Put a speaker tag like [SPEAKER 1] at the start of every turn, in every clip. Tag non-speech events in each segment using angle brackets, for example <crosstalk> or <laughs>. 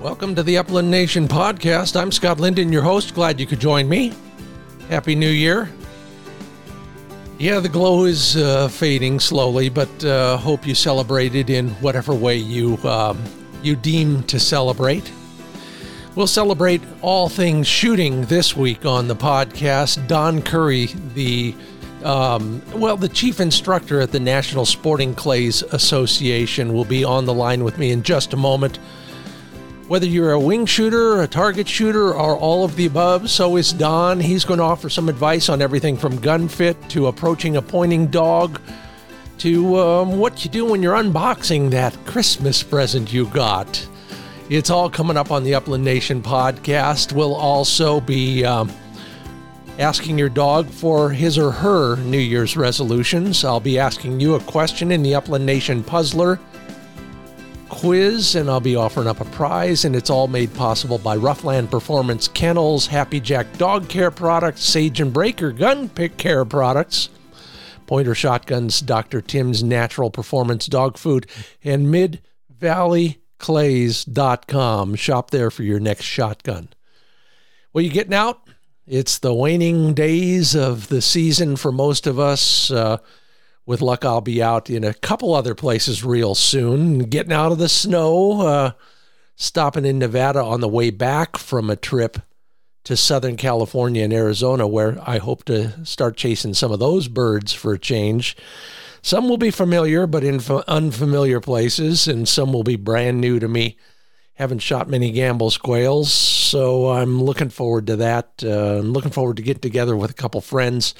[SPEAKER 1] Welcome to the Upland Nation podcast. I'm Scott Linden, your host. Glad you could join me. Happy New Year. Yeah, the glow is uh, fading slowly, but uh, hope you celebrated in whatever way you um, you deem to celebrate. We'll celebrate all things shooting this week on the podcast. Don Currie, the um, well, the chief instructor at the National Sporting Clays Association, will be on the line with me in just a moment. Whether you're a wing shooter, a target shooter, or all of the above, so is Don. He's going to offer some advice on everything from gun fit to approaching a pointing dog to um, what you do when you're unboxing that Christmas present you got. It's all coming up on the Upland Nation podcast. We'll also be um, asking your dog for his or her New Year's resolutions. I'll be asking you a question in the Upland Nation Puzzler quiz, and I'll be offering up a prize. And it's all made possible by Ruffland Performance Kennels, Happy Jack Dog Care Products, Sage and Braker Gun Pick Care Products, Pointer Shotguns, Dr. Tim's Natural Performance Dog Food, and Mid Valley Clays.com. Shop there for your next shotgun. Well, you getting out? It's the waning days of the season for most of us. Uh, with luck, I'll be out in a couple other places real soon, getting out of the snow, uh, stopping in Nevada on the way back from a trip to Southern California and Arizona, where I hope to start chasing some of those birds for a change. Some will be familiar, but in unfamiliar places, and some will be brand new to me. Haven't shot many Gambel's quails, so I'm looking forward to that. Uh, I'm looking forward to getting together with a couple friends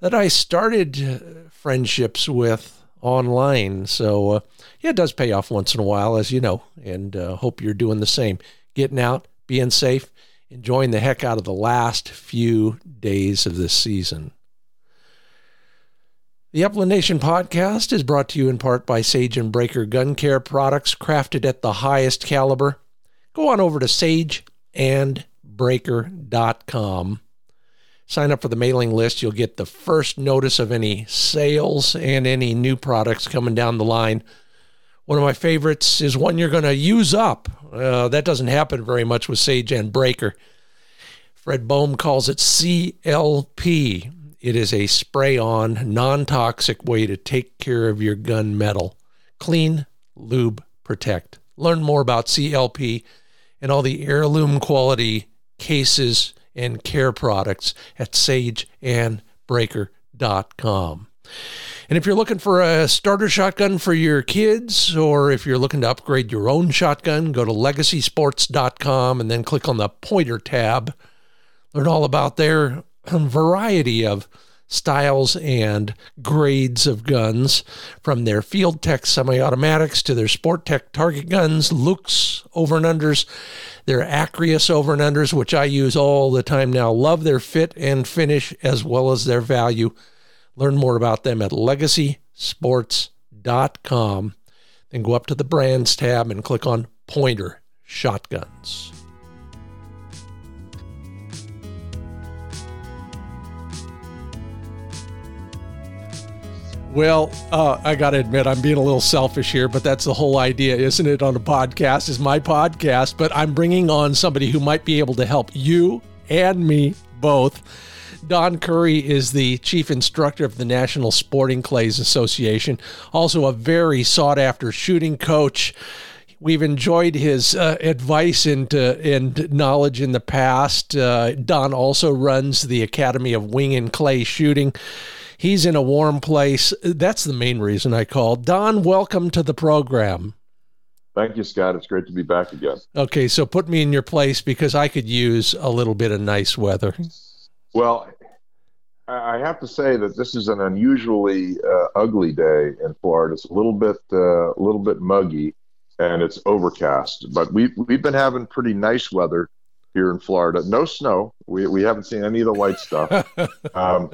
[SPEAKER 1] that I started friendships with online. So, uh, yeah, it does pay off once in a while, as you know, and uh, hope you're doing the same. Getting out, being safe, enjoying the heck out of the last few days of this season. The Upland Nation podcast is brought to you in part by Sage and Braker Gun Care products crafted at the highest caliber. Go on over to sageandbraker.com sign up for the mailing list. You'll get the first notice of any sales and any new products coming down the line. One of my favorites is one you're going to use up. Uh, that doesn't happen very much with Sage and Braker. Fred Bohm calls it CLP. It is a spray on, non toxic way to take care of your gun metal. Clean, lube, protect. Learn more about CLP and all the heirloom quality cases and care products at sageandbraker.com. And if you're looking for a starter shotgun for your kids, or if you're looking to upgrade your own shotgun, go to legacysports.com and then click on the pointer tab. Learn all about their <clears throat> variety of styles and grades of guns, from their Field Tech semi automatics to their Sport Tech target guns, Lux over and unders, their Acrius over and unders, which I use all the time now. Love their fit and finish as well as their value. Learn more about them at legacysports.com. Then go up to the brands tab and click on Pointer Shotguns. Well, uh, I got to admit, I'm being a little selfish here, but that's the whole idea, isn't it? On a podcast is my podcast, but I'm bringing on somebody who might be able to help you and me both. Don Currie is the chief instructor of the National Sporting Clays Association, also a very sought after shooting coach. We've enjoyed his uh, advice and, uh, and knowledge in the past. Uh, Don also runs the Academy of Wing and Clay Shooting. He's in a warm place. That's the main reason I called. Don, welcome to the program.
[SPEAKER 2] Thank you, Scott. It's great to be back again.
[SPEAKER 1] Okay, so put me in your place because I could use a little bit of nice weather.
[SPEAKER 2] Well, I have to say that this is an unusually uh, ugly day in Florida. It's a little bit, uh, a little bit muggy, and it's overcast. But we we've been having pretty nice weather here in Florida. No snow. We we haven't seen any of the white stuff. <laughs> Um,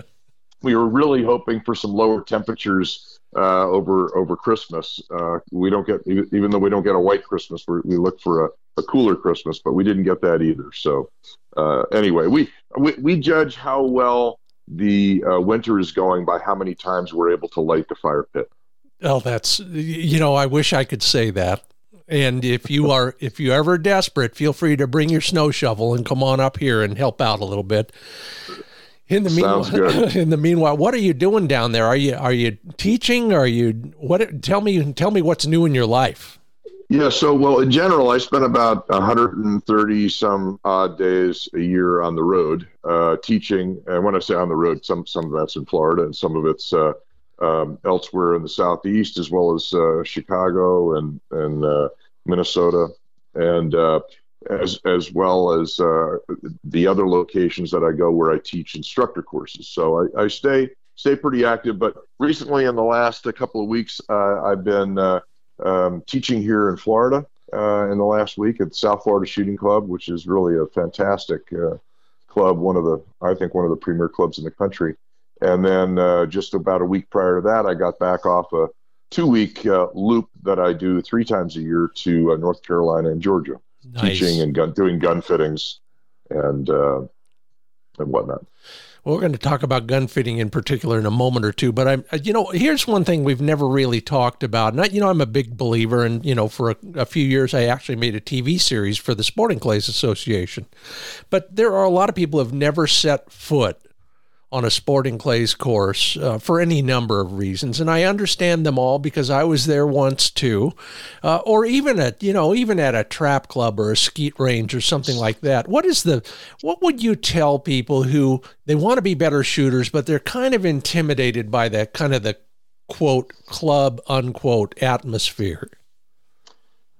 [SPEAKER 2] we were really hoping for some lower temperatures uh, over over Christmas. Uh, we don't get even though we don't get a white Christmas, we look for a, a, cooler Christmas, but we didn't get that either. So uh, anyway, we, we, we judge how well the uh, winter is going by how many times we're able to light the fire pit.
[SPEAKER 1] Oh, that's you know I wish I could say that. And if you are if you ever desperate, feel free to bring your snow shovel and come on up here and help out a little bit. In the meanwhile, <laughs> in the meanwhile, what are you doing down there? Are you are you teaching? Are you what? Tell me tell me what's new in your life.
[SPEAKER 2] Yeah, so well, in general, I spend about 130 some odd days a year on the road uh, teaching. And when I say on the road, some some of that's in Florida and some of it's uh, um, elsewhere in the southeast, as well as uh, Chicago and and uh, Minnesota, and uh, as as well as uh, the other locations that I go where I teach instructor courses. So I, I stay stay pretty active. But recently, in the last couple of weeks, I've been um, teaching here in Florida uh, in the last week at South Florida Shooting Club, which is really a fantastic uh, club, one of the, I think, one of the premier clubs in the country. And then uh, just about a week prior to that, I got back off a two week uh, loop that I do three times a year to uh, North Carolina and Georgia, nice. teaching and gun, doing gun fittings and, uh, and whatnot.
[SPEAKER 1] Well, we're going to talk about gun fitting in particular in a moment or two, but I'm, uh, you know, here's one thing we've never really talked about. And I, you know, I'm a big believer, and you know, for a, a, few years, I actually made a TV series for the Sporting Clays Association. But there are a lot of people who have never set foot on a sporting clays course uh, for any number of reasons, and I understand them all because I was there once too, uh, or even at you know even at a trap club or a skeet range or something like that. What is the what would you tell people who they want to be better shooters but they're kind of intimidated by that kind of the quote club unquote atmosphere?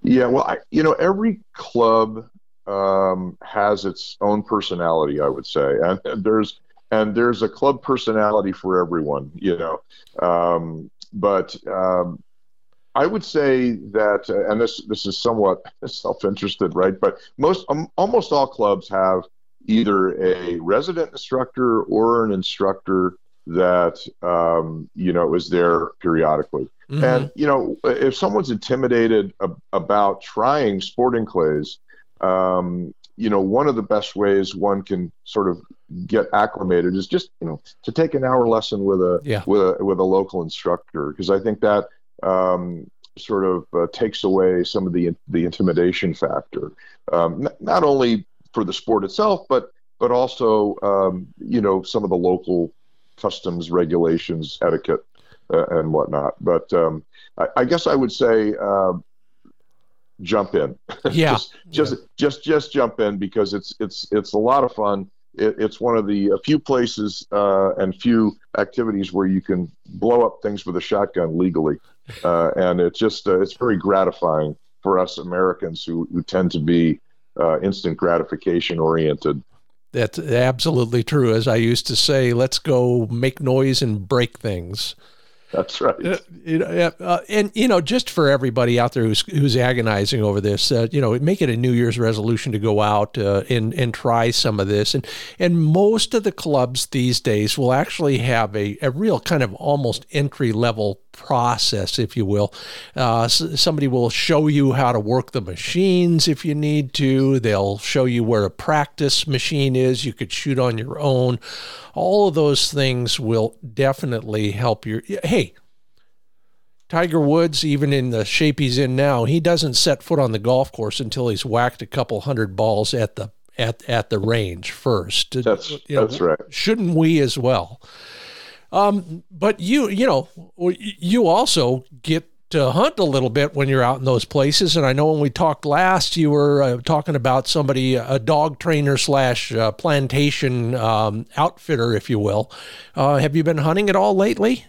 [SPEAKER 2] Yeah, well, I, you know, every club um, has its own personality, I would say, and, and there's and there's a club personality for everyone, you know. Um, but um, I would say that, uh, and this this is somewhat <laughs> self-interested, right? But most um, almost all clubs have either a resident instructor or an instructor that um, you know is there periodically. Mm-hmm. And you know, if someone's intimidated ab- about trying sporting clays, um, you know, one of the best ways one can sort of get acclimated is just, you know, to take an hour lesson with a yeah. with a with a local instructor because I think that um, sort of uh, takes away some of the the intimidation factor, um, n- not only for the sport itself, but but also um, you know some of the local customs regulations, etiquette, uh, and whatnot. But um, I, I, guess I would say uh, jump in. <laughs>
[SPEAKER 1] Yeah.
[SPEAKER 2] just, just, yeah. just, just jump in because it's, it's, it's a lot of fun. It, it's one of the a few places uh, and few activities where you can blow up things with a shotgun legally, <laughs> uh, and it's just uh, it's very gratifying for us Americans who, who tend to be uh, instant gratification oriented.
[SPEAKER 1] That's absolutely true. As I used to say, let's go make noise and break things.
[SPEAKER 2] That's right. Uh,
[SPEAKER 1] uh, and you know, just for everybody out there who's who's agonizing over this, uh, you know, make it a New Year's resolution to go out uh, and and try some of this. And and most of the clubs these days will actually have a, a real kind of almost entry level process, if you will. Uh, somebody will show you how to work the machines if you need to. They'll show you where a practice machine is. You could shoot on your own. All of those things will definitely help your. Hey, Tiger Woods, even in the shape he's in now, he doesn't set foot on the golf course until he's whacked a couple hundred balls at the at at the range first.
[SPEAKER 2] That's you know, that's right.
[SPEAKER 1] Shouldn't we as well? Um, but you, you know, you also get to hunt a little bit when you're out in those places. And I know when we talked last, you were uh, talking about somebody, a dog trainer slash uh, plantation um, outfitter, if you will. Uh, have you been hunting at all lately?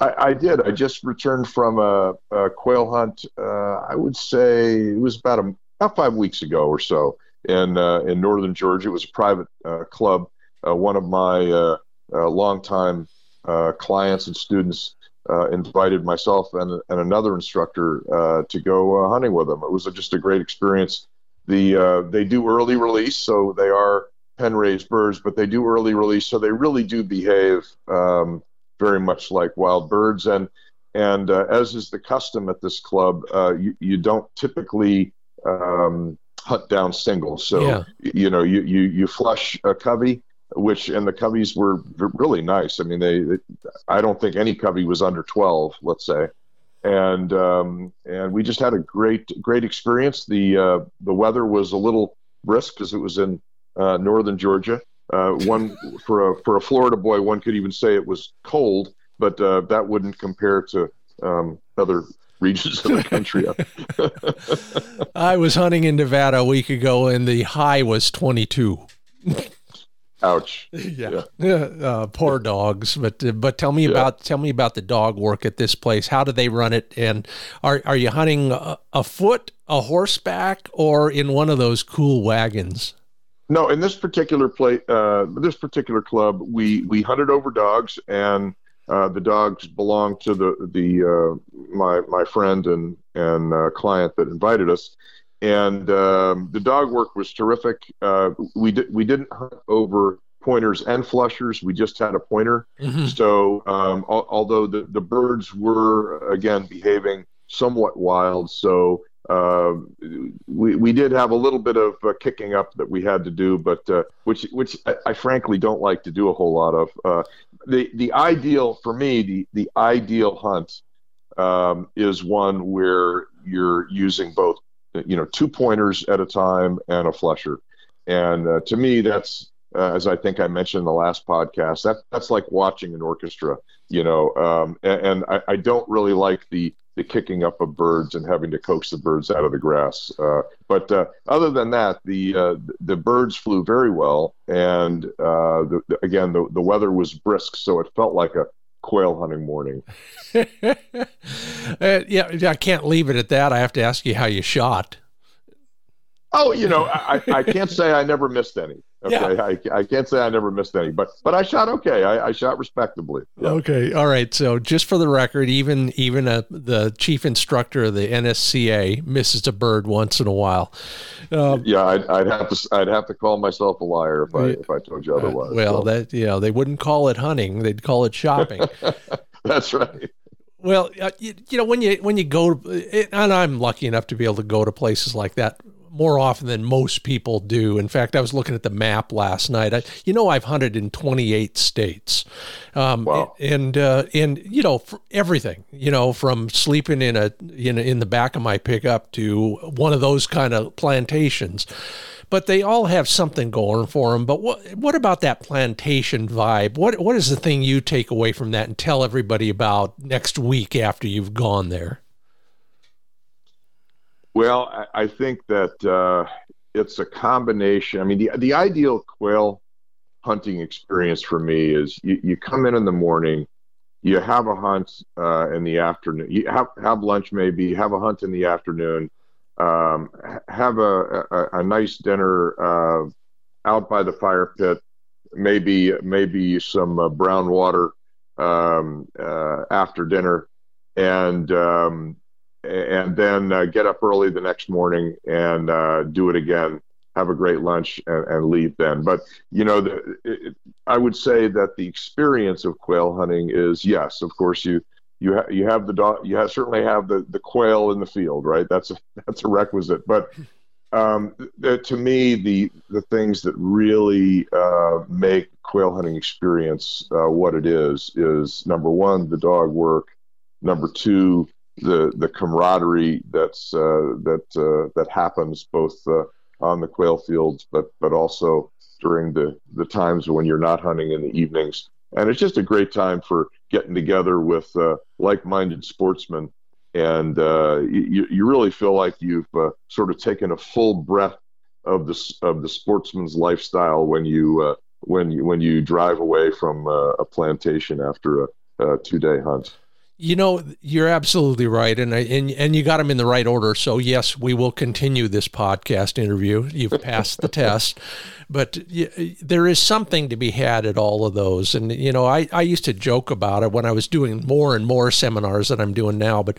[SPEAKER 2] I, I did. I just returned from a, a quail hunt. Uh, I would say it was about a, about five weeks ago or so in uh, in northern Georgia. It was a private uh, club. one of my uh, longtime uh, clients and students uh, invited myself and, and another instructor uh, to go uh, hunting with them. It was just a great experience. The uh, they do early release, so they are pen raised birds, but they do early release, so they really do behave um, very much like wild birds. And and as is the custom at this club, you you don't typically um, hunt down singles. So yeah. you know you you you flush a covey which and the coveys were really nice. I mean, they, they, I don't think any covey was under 12, let's say. and um, and we just had a great great experience. The uh, the weather was a little brisk because it was in uh, northern Georgia. Uh, one for a for a Florida boy, one could even say it was cold, but uh, that wouldn't compare to um, other regions of the country. <laughs> <laughs>
[SPEAKER 1] I was hunting in Nevada a week ago, and the high was 22. <laughs>
[SPEAKER 2] Ouch. <laughs>
[SPEAKER 1] Yeah. yeah. Uh, poor dogs. But uh, but tell me yeah. about tell me about the dog work at this place. How do they run it? And are are you hunting a, a foot, a horseback, or in one of those cool wagons?
[SPEAKER 2] No, in this particular play, uh, this particular club, we we hunted over dogs, and uh, the dogs belong to the the uh, my my friend and and uh, client that invited us, and um, the dog work was terrific. Uh, we did we didn't hunt over pointers and flushers. We just had a pointer. Mm-hmm. So um, al- although the the birds were again behaving somewhat wild, so uh, we we did have a little bit of uh, kicking up that we had to do, but uh, which which I, I, frankly don't like to do a whole lot of. Uh, the the ideal for me, the the ideal hunt um, is one where you're using both, you know, two pointers at a time and a flusher, and uh, to me that's uh, as I think I mentioned in the last podcast, that that's like watching an orchestra, you know. Um, and, and I, I, don't really like the the kicking up of birds and having to coax the birds out of the grass. Uh, but uh, other than that, the uh, the birds flew very well, and uh, the, the, again, the the weather was brisk, so it felt like a quail hunting morning. <laughs>
[SPEAKER 1] Uh, yeah, I can't leave it at that. I have to ask you how you shot.
[SPEAKER 2] Oh, you know, I, I can't say I never missed any. <laughs> Okay, yeah. I, I can't say I never missed any, but but I shot okay. I, I shot respectably.
[SPEAKER 1] Yeah. Okay, all right. So just for the record, even even a, the chief instructor of the NSCA misses a bird once in a while.
[SPEAKER 2] Um, yeah, I'd, I'd, have to I'd have to call myself a liar if I if I told you otherwise.
[SPEAKER 1] Uh, well, so. that you know they wouldn't call it hunting; they'd call it shopping. <laughs>
[SPEAKER 2] That's right.
[SPEAKER 1] Well, uh, you, you, know when you when you go, and I'm lucky enough to be able to go to places like that more often than most people do. In fact, I was looking at the map last night. I, you know, I've hunted in 28 states, um, wow. and uh, and you know everything. You know, from sleeping in a in in the back of my pickup to one of those kind of plantations. But they all have something going for them. But what what about that plantation vibe? What what is the thing you take away from that and tell everybody about next week after you've gone there?
[SPEAKER 2] Well, I, I think that uh, it's a combination. I mean, the the ideal quail hunting experience for me is you, you come in in the morning, you have a hunt uh, in the afternoon, you have have lunch maybe, have a hunt in the afternoon, um, have a, a, a nice dinner uh, out by the fire pit, maybe maybe some uh, brown water um, uh, after dinner, and um, and then uh, get up early the next morning and uh, do it again. Have a great lunch and, and leave then. But you know, the, it, I would say that the experience of quail hunting is yes, of course you you ha- you have the dog, you have, certainly have the the quail in the field, right? That's a, <laughs> that's a requisite. But um, the, to me, the the things that really uh, make quail hunting experience uh, what it is is number one, the dog work. Number two, the the camaraderie that's uh, that uh, that happens both uh, on the quail fields, but but also during the the times when you're not hunting in the evenings. And it's just a great time for getting together with uh, like-minded sportsmen, and uh, you you really feel like you've uh, sort of taken a full breath of the of the sportsman's lifestyle when you when you when you drive away from a plantation after a, a two-day hunt.
[SPEAKER 1] You know, you're absolutely right, and I, and and you got them in the right order. So yes, we will continue this podcast interview. You've passed the <laughs> test, but there is something to be had at all of those. And you know, I I used to joke about it when I was doing more and more seminars than I'm doing now. But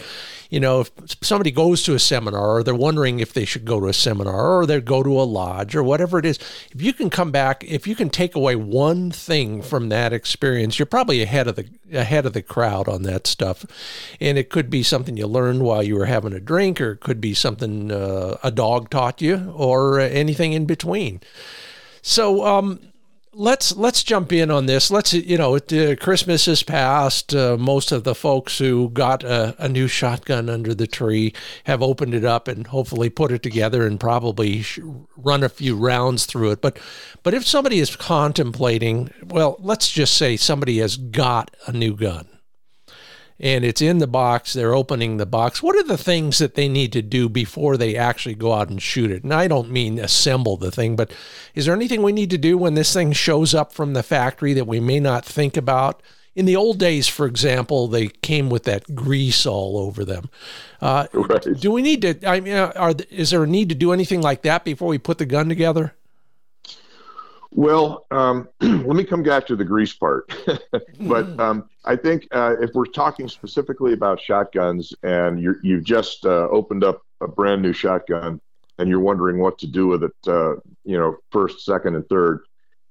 [SPEAKER 1] you know, if somebody goes to a seminar or they're wondering if they should go to a seminar or they go to a lodge or whatever it is, if you can come back, if you can take away one thing from that experience, you're probably ahead of the ahead of the crowd on that stuff. And it could be something you learned while you were having a drink, or it could be something uh, a dog taught you, or anything in between. So, um, let's let's jump in on this. Let's you know, uh, Christmas has passed. Uh, most of the folks who got a, a, new shotgun under the tree have opened it up and hopefully put it together and probably run a few rounds through it. But but if somebody is contemplating, well, let's just say somebody has got a new gun and it's in the box. They're opening the box. What are the things that they need to do before they actually go out and shoot it? And I don't mean assemble the thing, but is there anything we need to do when this thing shows up from the factory that we may not think about? In the old days, for example, they came with that grease all over them. Uh, <laughs> right. Do we need to? I mean, are, is there a need to do anything like that before we put the gun together?
[SPEAKER 2] Well, um, <clears throat> let me come back to the grease part. <laughs> but hmm. um, I think uh, if we're talking specifically about shotguns and you have just uh, opened up a brand new shotgun and you're wondering what to do with it, uh, you know, first, second, and third.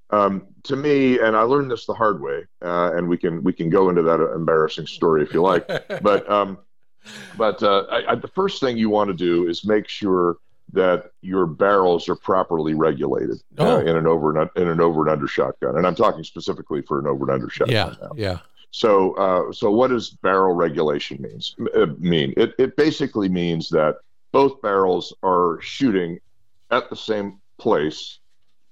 [SPEAKER 2] Um, to me, and I learned this the hard way, uh, and we can we can go into that embarrassing story if you like. <laughs> but um, but uh, I, I, the first thing you want to do is make sure that your barrels are properly regulated uh, oh. uh, in an over and in an over and under shotgun, and I'm talking specifically for an over and under shotgun.
[SPEAKER 1] Yeah, now. yeah.
[SPEAKER 2] So, uh, so what does barrel regulation means uh, mean? It it basically means that both barrels are shooting at the same place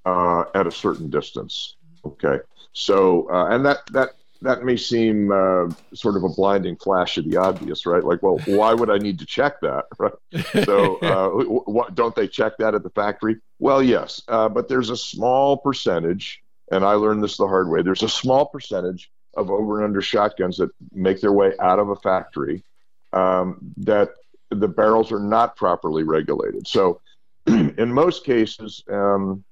[SPEAKER 2] uh, at a certain distance. Okay, so uh, and that that that may seem uh, sort of a blinding flash of the obvious, right? Like, well, why would I need to check that? <laughs> Right? So, <laughs> uh, what, don't they check that at the factory? Well, yes, uh, but there's a small percentage, and I learned this the hard way. There's a small percentage of over and under shotguns that make their way out of a factory um, that the barrels are not properly regulated. So, <clears throat> in most cases, um,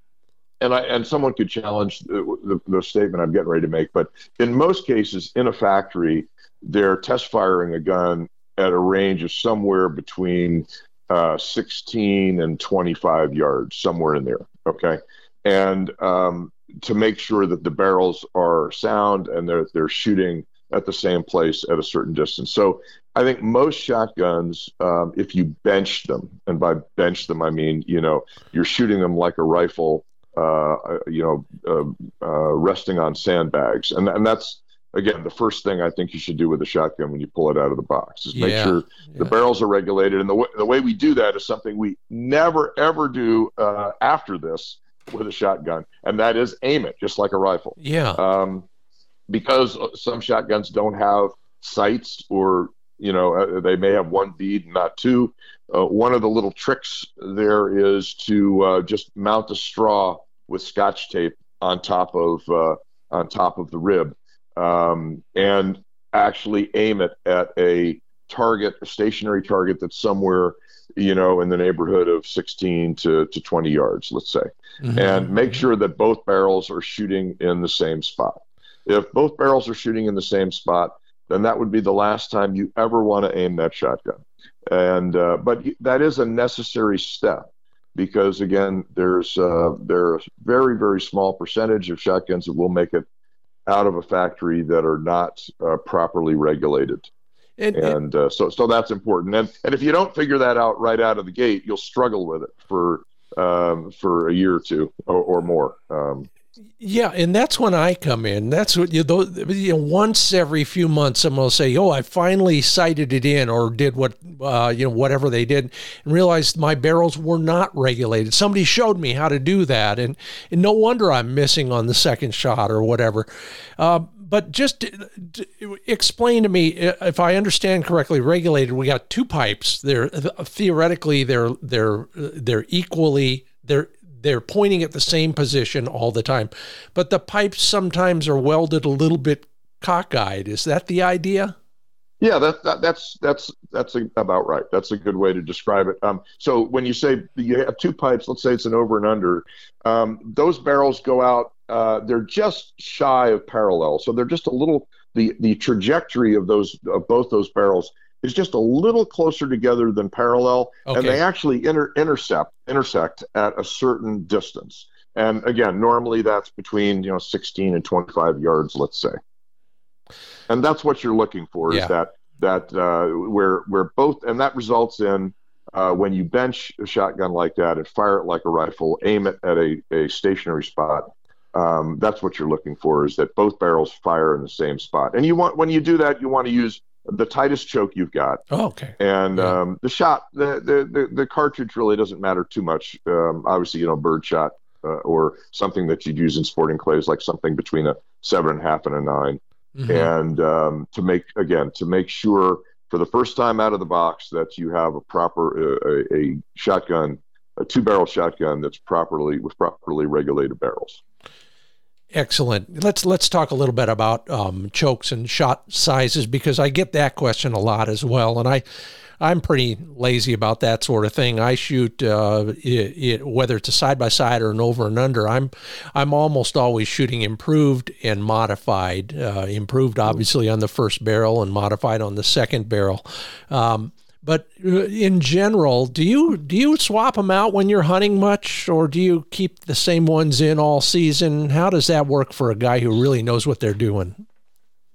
[SPEAKER 2] and I and someone could challenge the, the, the, statement I'm getting ready to make, but in most cases, in a factory, they're test firing a gun at a range of somewhere between uh, 16 and 25 yards, somewhere in there. Okay, and um, to make sure that the barrels are sound and they're they're shooting at the same place at a certain distance. So I think most shotguns, um, if you bench them, and by bench them I mean you know you're shooting them like a rifle you know, uh, uh, resting on sandbags, and and that's again the first thing I think you should do with a shotgun when you pull it out of the box is make yeah, sure yeah. the barrels are regulated, and the way the way we do that is something we never ever do uh, after this with a shotgun, and that is aim it just like a rifle.
[SPEAKER 1] Yeah.
[SPEAKER 2] Um, because some shotguns don't have sights or you know uh, they may have one bead not two uh, one of the little tricks there is to uh, just mount a straw with scotch tape on top of uh, on top of the rib, um, and actually aim it at a target, a stationary target that's somewhere, you know, in the neighborhood of 16 to, to 20 yards, let's say, mm-hmm. and make sure that both barrels are shooting in the same spot. If both barrels are shooting in the same spot, then that would be the last time you ever want to aim that shotgun. And uh, but that is a necessary step because again, there's uh, there's a very very small percentage of shotguns that will make it out of a factory that are not uh, properly regulated. And, and uh, so, so that's important. And, and if you don't figure that out right out of the gate, you'll struggle with it for um, for a year or two or, or more. Um,
[SPEAKER 1] yeah, and that's when I come in. That's what you, know, once every few months, someone will say, "Oh, I finally sighted it in," or did what uh, you know, whatever they did, and realized my barrels were not regulated. Somebody showed me how to do that, and, and no wonder I'm missing on the second shot or whatever. Uh, but just explain to me if I understand correctly. Regulated, we got two pipes. They're theoretically they're they're they're equally they're they're pointing at the same position all the time. But the pipes sometimes are welded a little bit cockeyed. Is that the idea?
[SPEAKER 2] Yeah, that, that that's that's that's about right. That's a good way to describe it. Um, so when you say you have two pipes, let's say it's an over and under, um, those barrels go out. Uh, they're just shy of parallel, so they're just a little. The the trajectory of those of both those barrels is just a little closer together than parallel, okay. and they actually inter- intercept intersect at a certain distance. And again, normally that's between you know 16 and 25 yards, let's say. And that's what you're looking for yeah. is that that uh, where where both and that results in uh, when you bench a shotgun like that and fire it like a rifle, aim it at a, a stationary spot, um, that's what you're looking for is that both barrels fire in the same spot. And you want when you do that, you want to use the tightest choke you've got.
[SPEAKER 1] Oh, okay.
[SPEAKER 2] And yeah. um, the shot, the, the, the the cartridge really doesn't matter too much. Um, obviously, you know, bird shot uh, or something that you'd use in sporting clays, like something between a seven and a half and a 9 mm-hmm. And um, to make again to make sure for the first time out of the box that you have a proper uh, a, a shotgun, a two barrel shotgun that's properly with properly regulated barrels.
[SPEAKER 1] Excellent. Let's let's talk a little bit about um, chokes and shot sizes because I get that question a lot as well, and I I'm pretty lazy about that sort of thing. I shoot uh, it, it, whether it's a side by side or an over and under. I'm I'm almost always shooting improved and modified. Uh, improved obviously on the first barrel and modified on the second barrel. Um, but uh, in general, do you do you swap them out when you're hunting much, or do you keep the same ones in all season? How does that work for a guy who really knows what they're doing?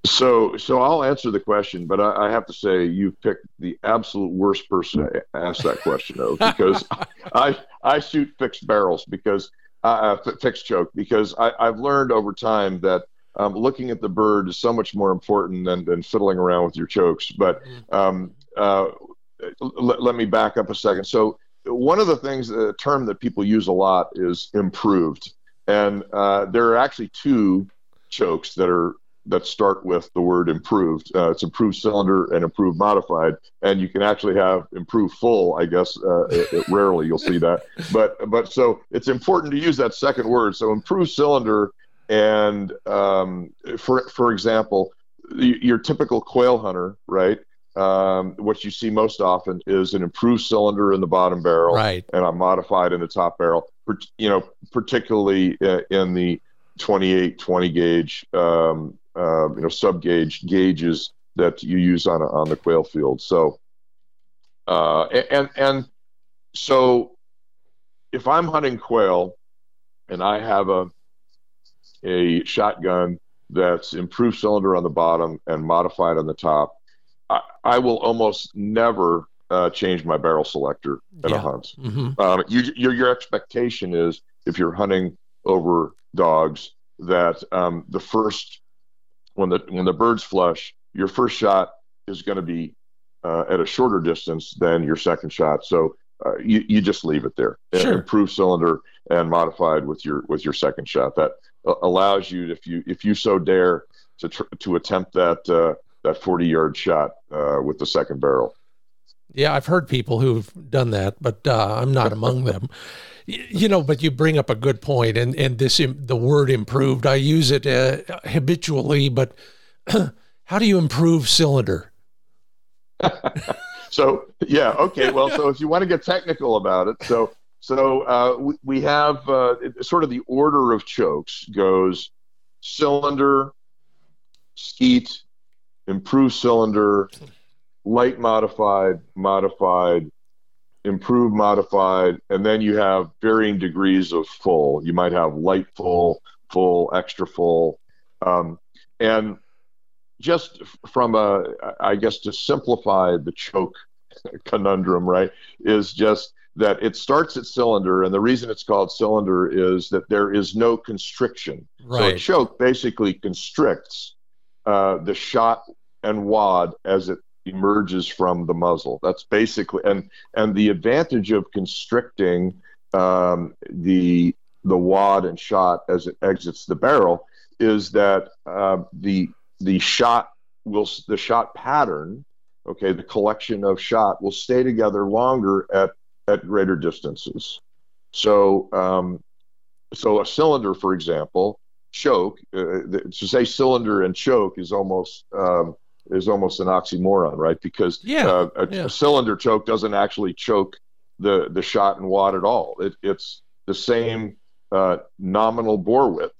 [SPEAKER 2] So, so I'll answer the question, but I, I have to say you've picked the absolute worst person to ask that question of because <laughs> I I shoot fixed barrels because uh, uh fixed choke because I, I've learned over time that um, looking at the bird is so much more important than, than fiddling around with your chokes. But um, uh, let, let me back up a second. So one of the things, a term that people use a lot is improved, and uh, there are actually two chokes that are that start with the word improved. Uh, it's improved cylinder and improved modified, and you can actually have improved full. I guess uh, it, it, rarely you'll see that, but but so it's important to use that second word. So improved cylinder, and um, for for example, your typical quail hunter, right? Um, what you see most often is an improved cylinder in the bottom barrel
[SPEAKER 1] right.
[SPEAKER 2] and a modified in the top barrel. You know, particularly uh, in the 28, 20 gauge, um, uh, you know, sub gauge gauges that you use on on the quail field. So, uh, and and so, if I'm hunting quail, and I have a a shotgun that's improved cylinder on the bottom and modified on the top I, I will almost never uh, change my barrel selector in yeah. a hunt. Mm-hmm. Um, you, your, your expectation is if you're hunting over dogs that um, the first when the when the birds flush, your first shot is going to be uh, at a shorter distance than your second shot. So uh, you, you just leave it there.
[SPEAKER 1] Sure.
[SPEAKER 2] Improved cylinder and modified with your with your second shot. That uh, allows you, if you if you so dare, to tr- to attempt that uh, that 40 yard shot uh, with the second barrel.
[SPEAKER 1] Yeah, I've heard people who've done that, but uh, I'm not among them. You know, but you bring up a good point, and and this the word improved. I use it uh, habitually, but <clears throat> how do you improve cylinder? <laughs>
[SPEAKER 2] so yeah, okay. Well, so if you want to get technical about it, so so uh, we, we have uh, sort of the order of chokes goes cylinder, skeet, improved cylinder, light modified, modified, improved modified, and then you have varying degrees of full. You might have light full, full, extra full. Um, and just from a, I guess to simplify the choke <laughs> conundrum, right, is just that it starts at cylinder, and the reason it's called cylinder is that there is no constriction.
[SPEAKER 1] Right.
[SPEAKER 2] So a choke basically constricts uh, the shot and wad as it emerges from the muzzle. That's basically and and the advantage of constricting um, the the wad and shot as it exits the barrel is that uh, the the shot will the shot pattern, okay, the collection of shot will stay together longer at at greater distances. So um, so a cylinder, for example, choke. Uh, to say cylinder and choke is almost um, is almost an oxymoron, right? Because
[SPEAKER 1] yeah,
[SPEAKER 2] uh, a,
[SPEAKER 1] yeah.
[SPEAKER 2] a, cylinder choke doesn't actually choke the the shot and wad at all. It, it's the same uh, nominal bore width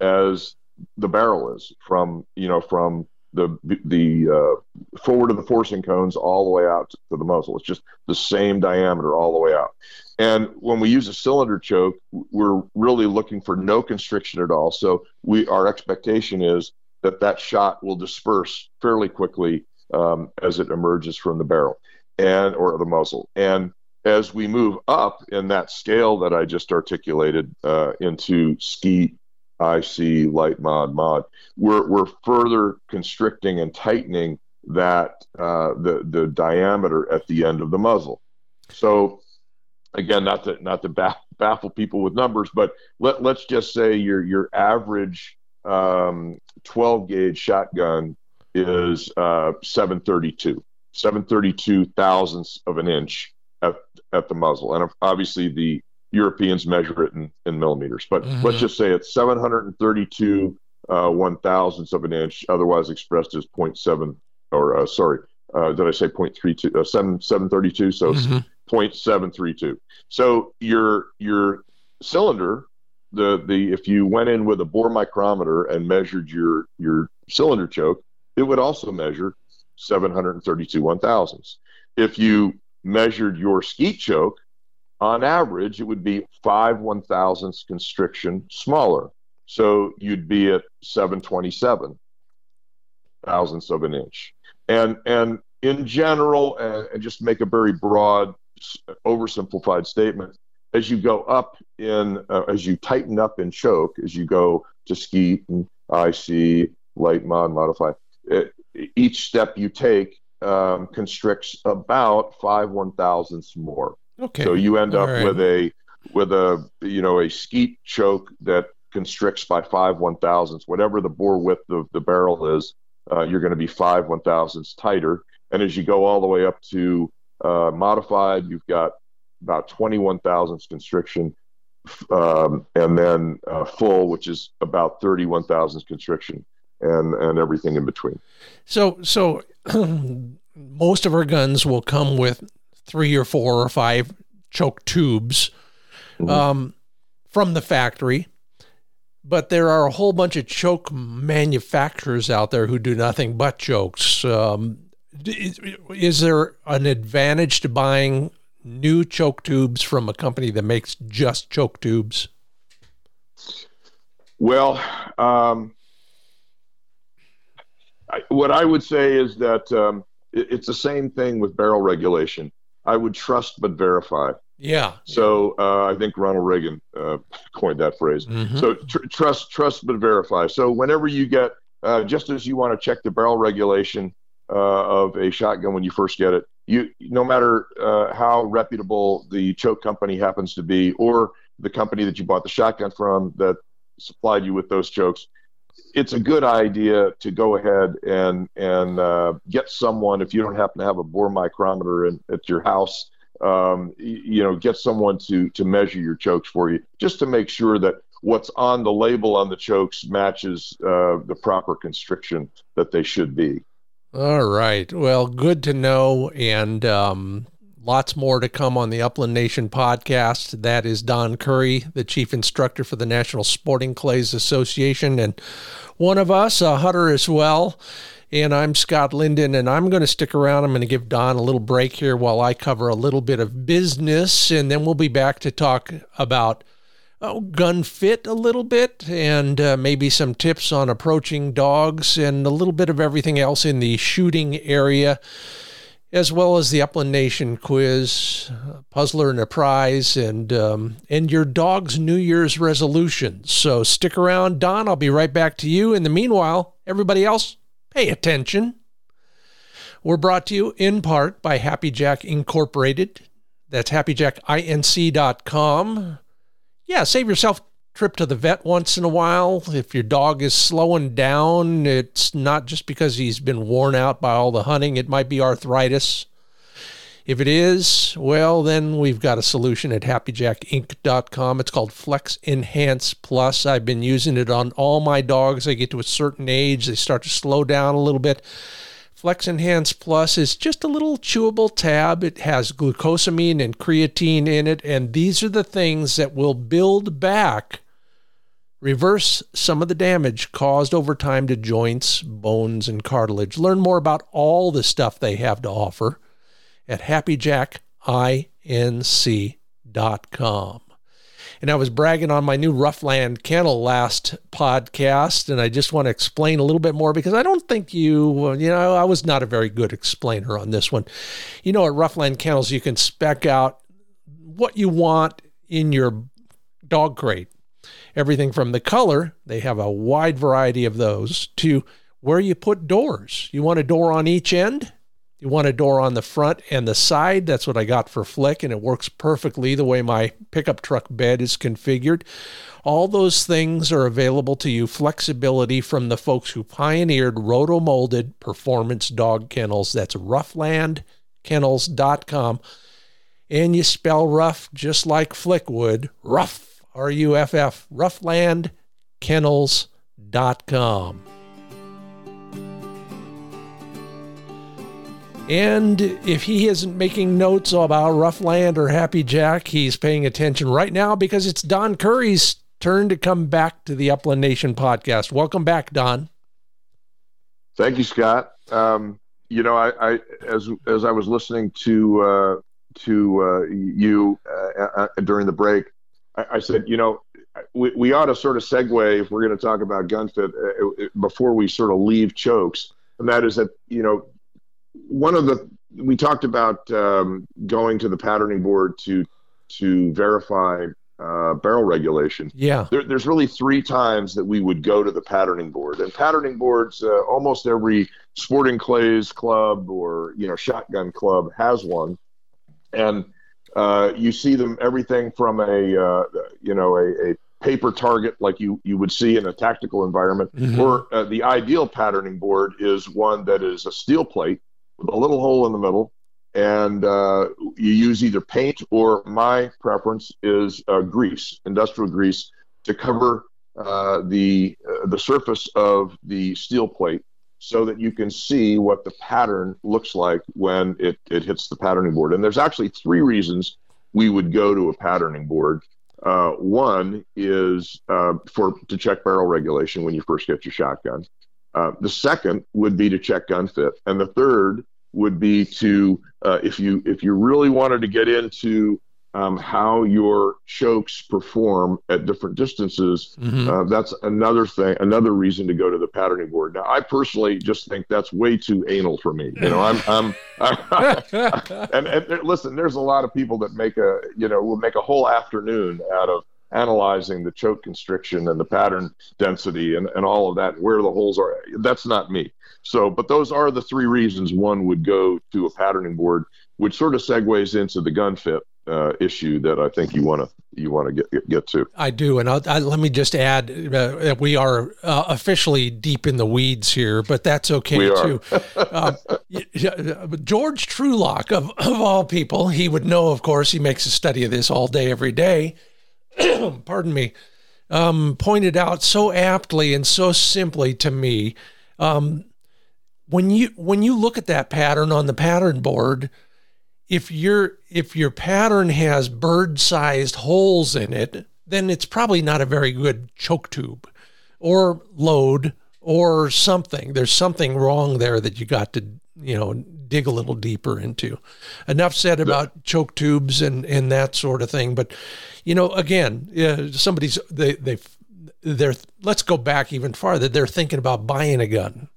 [SPEAKER 2] as the barrel is from you know from the the uh, forward of the forcing cones all the way out to the muzzle. It's just the same diameter all the way out. And when we use a cylinder choke, we're really looking for no constriction at all. So we our expectation is that that shot will disperse fairly quickly um, as it emerges from the barrel and or the muzzle. And as we move up in that scale that I just articulated uh, into skeet, IC, light mod, mod. We're, we're further constricting and tightening that uh, the the diameter at the end of the muzzle. So again, not to not to baffle people with numbers, but let let's just say your your average um, 12 gauge shotgun is uh, 732, 732 thousandths of an inch at at the muzzle, and obviously the Europeans measure it in, in millimeters. But mm-hmm. let's just say it's 732 uh, one thousandths of an inch, otherwise expressed as 0.7 or uh, sorry, uh, did I say 0.32, uh, 7, 732? So mm-hmm. 0.732. So your, your cylinder, the, the, if you went in with a bore micrometer and measured your, your cylinder choke, it would also measure 732 one thousandths. If you measured your skeet choke, on average, it would be five one thousandths constriction smaller. So you'd be at 727 thousandths of an inch and and in general, and, and just make a very broad, oversimplified statement. As you go up in, uh, as you tighten up in choke, as you go to skeet and IC, light mod, modify, it, each step you take um, constricts about five one thousandths more.
[SPEAKER 1] Okay.
[SPEAKER 2] So you end up right. with a with a you know a skeet choke that constricts by five one thousandths, whatever the bore width of the barrel is uh, you're going to be five one thousandths tighter. And as you go all the way up to uh, modified, you've got about 21 thousandths constriction, um, and then uh, full, which is about 31 thousandths constriction, and and everything in between.
[SPEAKER 1] So so <clears throat> most of our guns will come with three or four or five choke tubes mm-hmm. um, from the factory but there are a whole bunch of choke manufacturers out there who do nothing but chokes. Um, is, is, there an advantage to buying new choke tubes from a company that makes just choke tubes?
[SPEAKER 2] Well, um, I, what I would say is that um, it, it's the same thing with barrel regulation. I would trust but verify.
[SPEAKER 1] Yeah.
[SPEAKER 2] So uh, I think Ronald Reagan uh, coined that phrase. Mm-hmm. So tr- trust, trust, but verify. So whenever you get, uh, just as you want to check the barrel regulation uh, of a shotgun when you first get it, you no matter uh, how reputable the choke company happens to be, or the company that you bought the shotgun from that supplied you with those chokes, it's a good idea to go ahead and and uh, get someone if you don't happen to have a bore micrometer in, at your house um, you know, get someone to to measure your chokes for you, just to make sure that what's on the label on the chokes matches uh, the proper constriction that they should be.
[SPEAKER 1] All right. Well, good to know, and um, lots more to come on the Upland Nation podcast. That is Don Currie, the chief instructor for the National Sporting Clays Association, and one of us, a hunter as well. And I'm Scott Linden, and I'm going to stick around. I'm going to give Don a little break here while I cover a little bit of business, and then we'll be back to talk about oh, gun fit a little bit and uh, maybe some tips on approaching dogs and a little bit of everything else in the shooting area, as well as the Upland Nation quiz, puzzler and a prize, and um, and your dog's New Year's resolutions. So stick around, Don. I'll be right back to you. In the meanwhile, everybody else Pay attention. We're brought to you in part by Happy Jack Incorporated. That's happyjackinc.com. Yeah, save yourself trip to the vet once in a while. If your dog is slowing down, it's not just because he's been worn out by all the hunting, it might be arthritis. If it is, well, then we've got a solution at happyjackinc.com. It's called Flex Enhance Plus. I've been using it on all my dogs. They get to a certain age, they start to slow down a little bit. Flex Enhance Plus is just a little chewable tab. It has glucosamine and creatine in it, and these are the things that will build back, reverse some of the damage caused over time to joints, bones, and cartilage. Learn more about all the stuff they have to offer at happyjackinc.com. And I was bragging on my new Ruffland kennel last podcast, and I just want to explain a little bit more because I don't think you, uh, you know, I was not a very good explainer on this one. You know, at Ruffland Kennels, you can spec out what you want in your dog crate. Everything from the color, they have a wide variety of those, to where you put doors. You want a door on each end? You want a door on the front and the side. That's what I got for Flick, and it works perfectly the way my pickup truck bed is configured. All those things are available to you. Flexibility from the folks who pioneered roto molded performance dog kennels. That's rufflandkennels.com. And you spell rough just like Flick would. Ruff, R U F F, rufflandkennels.com. And if he isn't making notes about Ruffland or Happy Jack, he's paying attention right now because it's Don Currie's turn to come back to the Upland Nation podcast. Welcome back, Don.
[SPEAKER 2] Thank you, Scott. Um, you know, I, I, as as I was listening to uh, to uh, you uh, uh during the break, I, I, said, you know, we, we ought to sort of segue if we're going to talk about gun fit uh, before we sort of leave chokes, and that is that you know one of the we talked about um, going to the patterning board to to verify uh, barrel regulation.
[SPEAKER 1] Yeah,
[SPEAKER 2] there, there's really three times that we would go to the patterning board, and patterning boards uh, almost every sporting clays club or you know shotgun club has one, and uh, you see them everything from a uh, you know a, a paper target like you you would see in a tactical environment, mm-hmm. or uh, the ideal patterning board is one that is a steel plate with a little hole in the middle, and uh, you use either paint or my preference is uh, grease, industrial grease, to cover uh, the uh, the surface of the steel plate so that you can see what the pattern looks like when it, it hits the patterning board. And there's actually three reasons we would go to a patterning board. Uh, one is uh, for to check barrel regulation when you first get your shotgun. Uh, the second would be to check gun fit, and the third would be to uh, if you if you really wanted to get into um, how your chokes perform at different distances. Mm-hmm. Uh, that's another thing, another reason to go to the patterning board. Now, I personally just think that's way too anal for me. You know, I'm, I'm, <laughs> I'm <laughs> and, and listen, there's a lot of people that make a, you know, will make a whole afternoon out of analyzing the choke constriction and the pattern density and, and all of that, where the holes are. That's not me. So, but those are the three reasons one would go to a patterning board, which sort of segues into the gun fit uh, issue that I think you want to you want to get get to.
[SPEAKER 1] I do, and I'll, I, let me just add uh, we are uh, officially deep in the weeds here, but that's okay we too. <laughs> Uh, George Trulock, of of all people, he would know. Of course, he makes a study of this all day, every day. <clears throat> Pardon me. Um, pointed out so aptly and so simply to me um, when you when you look at that pattern on the pattern board, if your if your pattern has bird-sized holes in it, then it's probably not a very good choke tube or load or something. There's something wrong there that you got to, you know, dig a little deeper into. Enough said about choke tubes and and that sort of thing, but you know, again, uh, somebody's they they they're let's go back even farther. They're thinking about buying a gun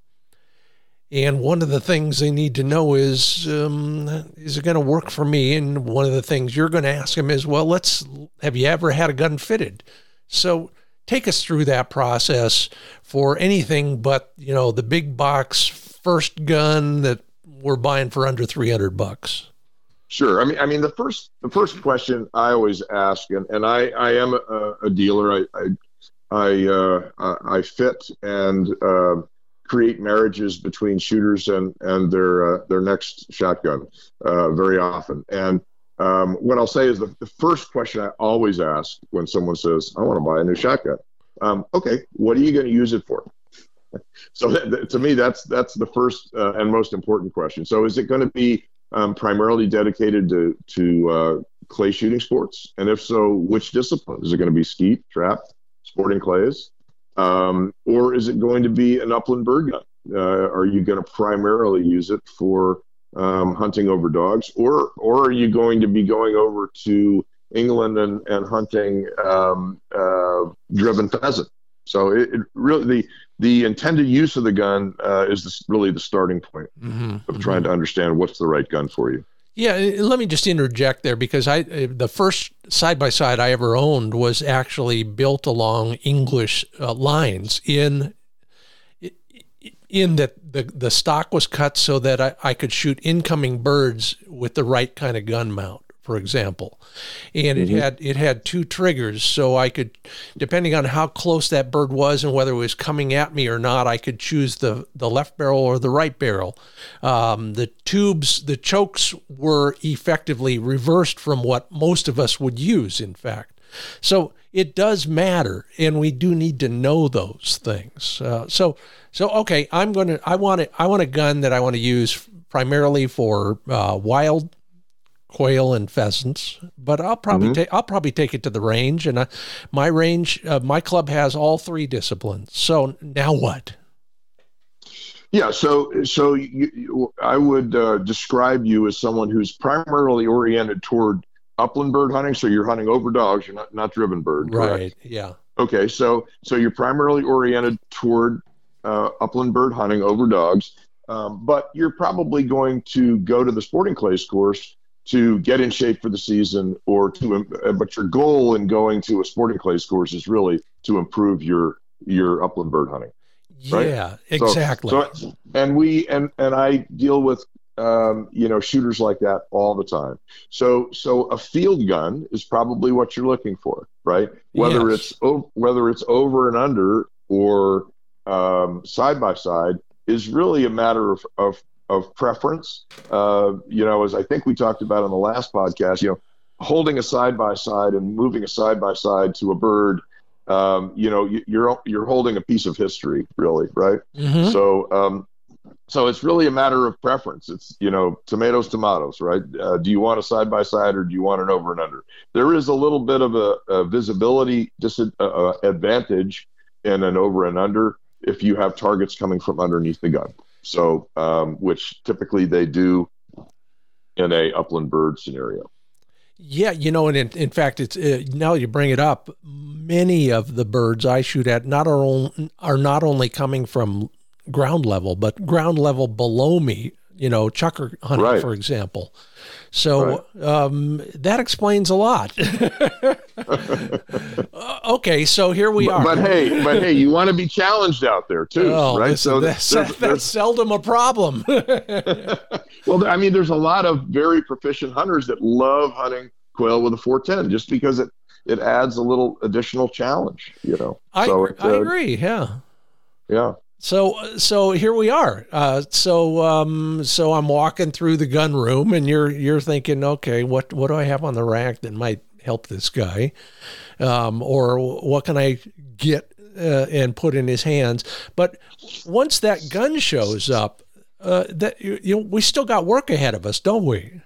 [SPEAKER 1] and one of the things they need to know is, um, is it going to work for me? And one of the things you're going to ask them is, well, let's, have you ever had a gun fitted? So take us through that process for anything but, you know, the big box first gun that we're buying for under 300 bucks.
[SPEAKER 2] Sure. I mean, I mean, the first, the first question I always ask, and, and I, I am a, a dealer. I, I, I, uh, I fit and, uh, create marriages between shooters and and their uh, their next shotgun uh, very often. And um, what I'll say is the, the first question I always ask when someone says, "I want to buy a new shotgun," um, okay, what are you going to use it for? <laughs> so to me, that's that's the first uh, and most important question. So is it going to be um, primarily dedicated to to uh, clay shooting sports? And if so, which discipline? Is it going to be skeet, trap, sporting clays? Um, or is it going to be an upland bird gun? Uh, are you going to primarily use it for um, hunting over dogs, or or are you going to be going over to England and, and hunting um, uh, driven pheasant? So it, it, really the the intended use of the gun uh, is this, really the starting point mm-hmm, of mm-hmm. trying to understand what's the right gun for you.
[SPEAKER 1] Yeah, let me just interject there because I the first side by side I ever owned was actually built along English uh, lines in in that the the stock was cut so that I, I could shoot incoming birds with the right kind of gun mount for example. And mm-hmm. it had it had two triggers, so I could, depending on how close that bird was and whether it was coming at me or not, I could choose the the left barrel or the right barrel. Um, the tubes, the chokes were effectively reversed from what most of us would use. In fact, so it does matter, and we do need to know those things. Uh, so so okay, I'm gonna I want it I want a gun that I want to use primarily for uh, wild quail and pheasants, but I'll probably mm-hmm. take I'll probably take it to the range, and I, my range, uh, my club has all three disciplines. So now what?
[SPEAKER 2] Yeah, so so you, you, I would uh, describe you as someone who's primarily oriented toward upland bird hunting. So you're hunting over dogs, you're not not driven bird, correct?
[SPEAKER 1] right? Yeah.
[SPEAKER 2] Okay, so so you're primarily oriented toward uh, upland bird hunting over dogs, um, but you're probably going to go to the sporting clays course to get in shape for the season or to uh, but your goal in going to a sporting clays course is really to improve your your upland bird hunting
[SPEAKER 1] right? yeah exactly so,
[SPEAKER 2] so, and we and and i deal with um, you know shooters like that all the time so so a field gun is probably what you're looking for right whether yes. it's whether it's over and under or um, side by side is really a matter of, of of preference. Uh, you know, as I think we talked about in the last podcast, you know, holding a side by side and moving a side by side to a bird, um, you know, you're you're holding a piece of history, really, right? Mm-hmm. So, um, so it's really a matter of preference. It's you know, tomatoes, tomatoes, right? Uh, do you want a side by side or do you want an over and under? There is a little bit of a, a visibility disadvantage uh, in an over and under if you have targets coming from underneath the gun. So, um, which typically they do in a upland bird scenario.
[SPEAKER 1] Yeah, you know, and in, in fact, it's uh, now you bring it up. Many of the birds I shoot at not are, are not only coming from ground level, but ground level below me. You know, chukar hunting, right. for example. So right. um, that explains a lot. <laughs> Uh, okay, so here we are.
[SPEAKER 2] But, but, hey, but hey, you want to be challenged out there too, oh, right?
[SPEAKER 1] So that's, there's, <laughs> that's there's, seldom a problem. <laughs>
[SPEAKER 2] well, I mean, there's a lot of very proficient hunters that love hunting quail with a 410 just because it it adds a little additional challenge, you know.
[SPEAKER 1] I,
[SPEAKER 2] so
[SPEAKER 1] it, uh, I agree. Yeah.
[SPEAKER 2] Yeah.
[SPEAKER 1] So so here we are. Uh, so um, so I'm walking through the gun room, and you're you're thinking, okay, what what do I have on the rack that might help this guy, um, or what can I get uh, and put in his hands? But once that gun shows up, uh, that you, you know, we still got work ahead of us, don't we?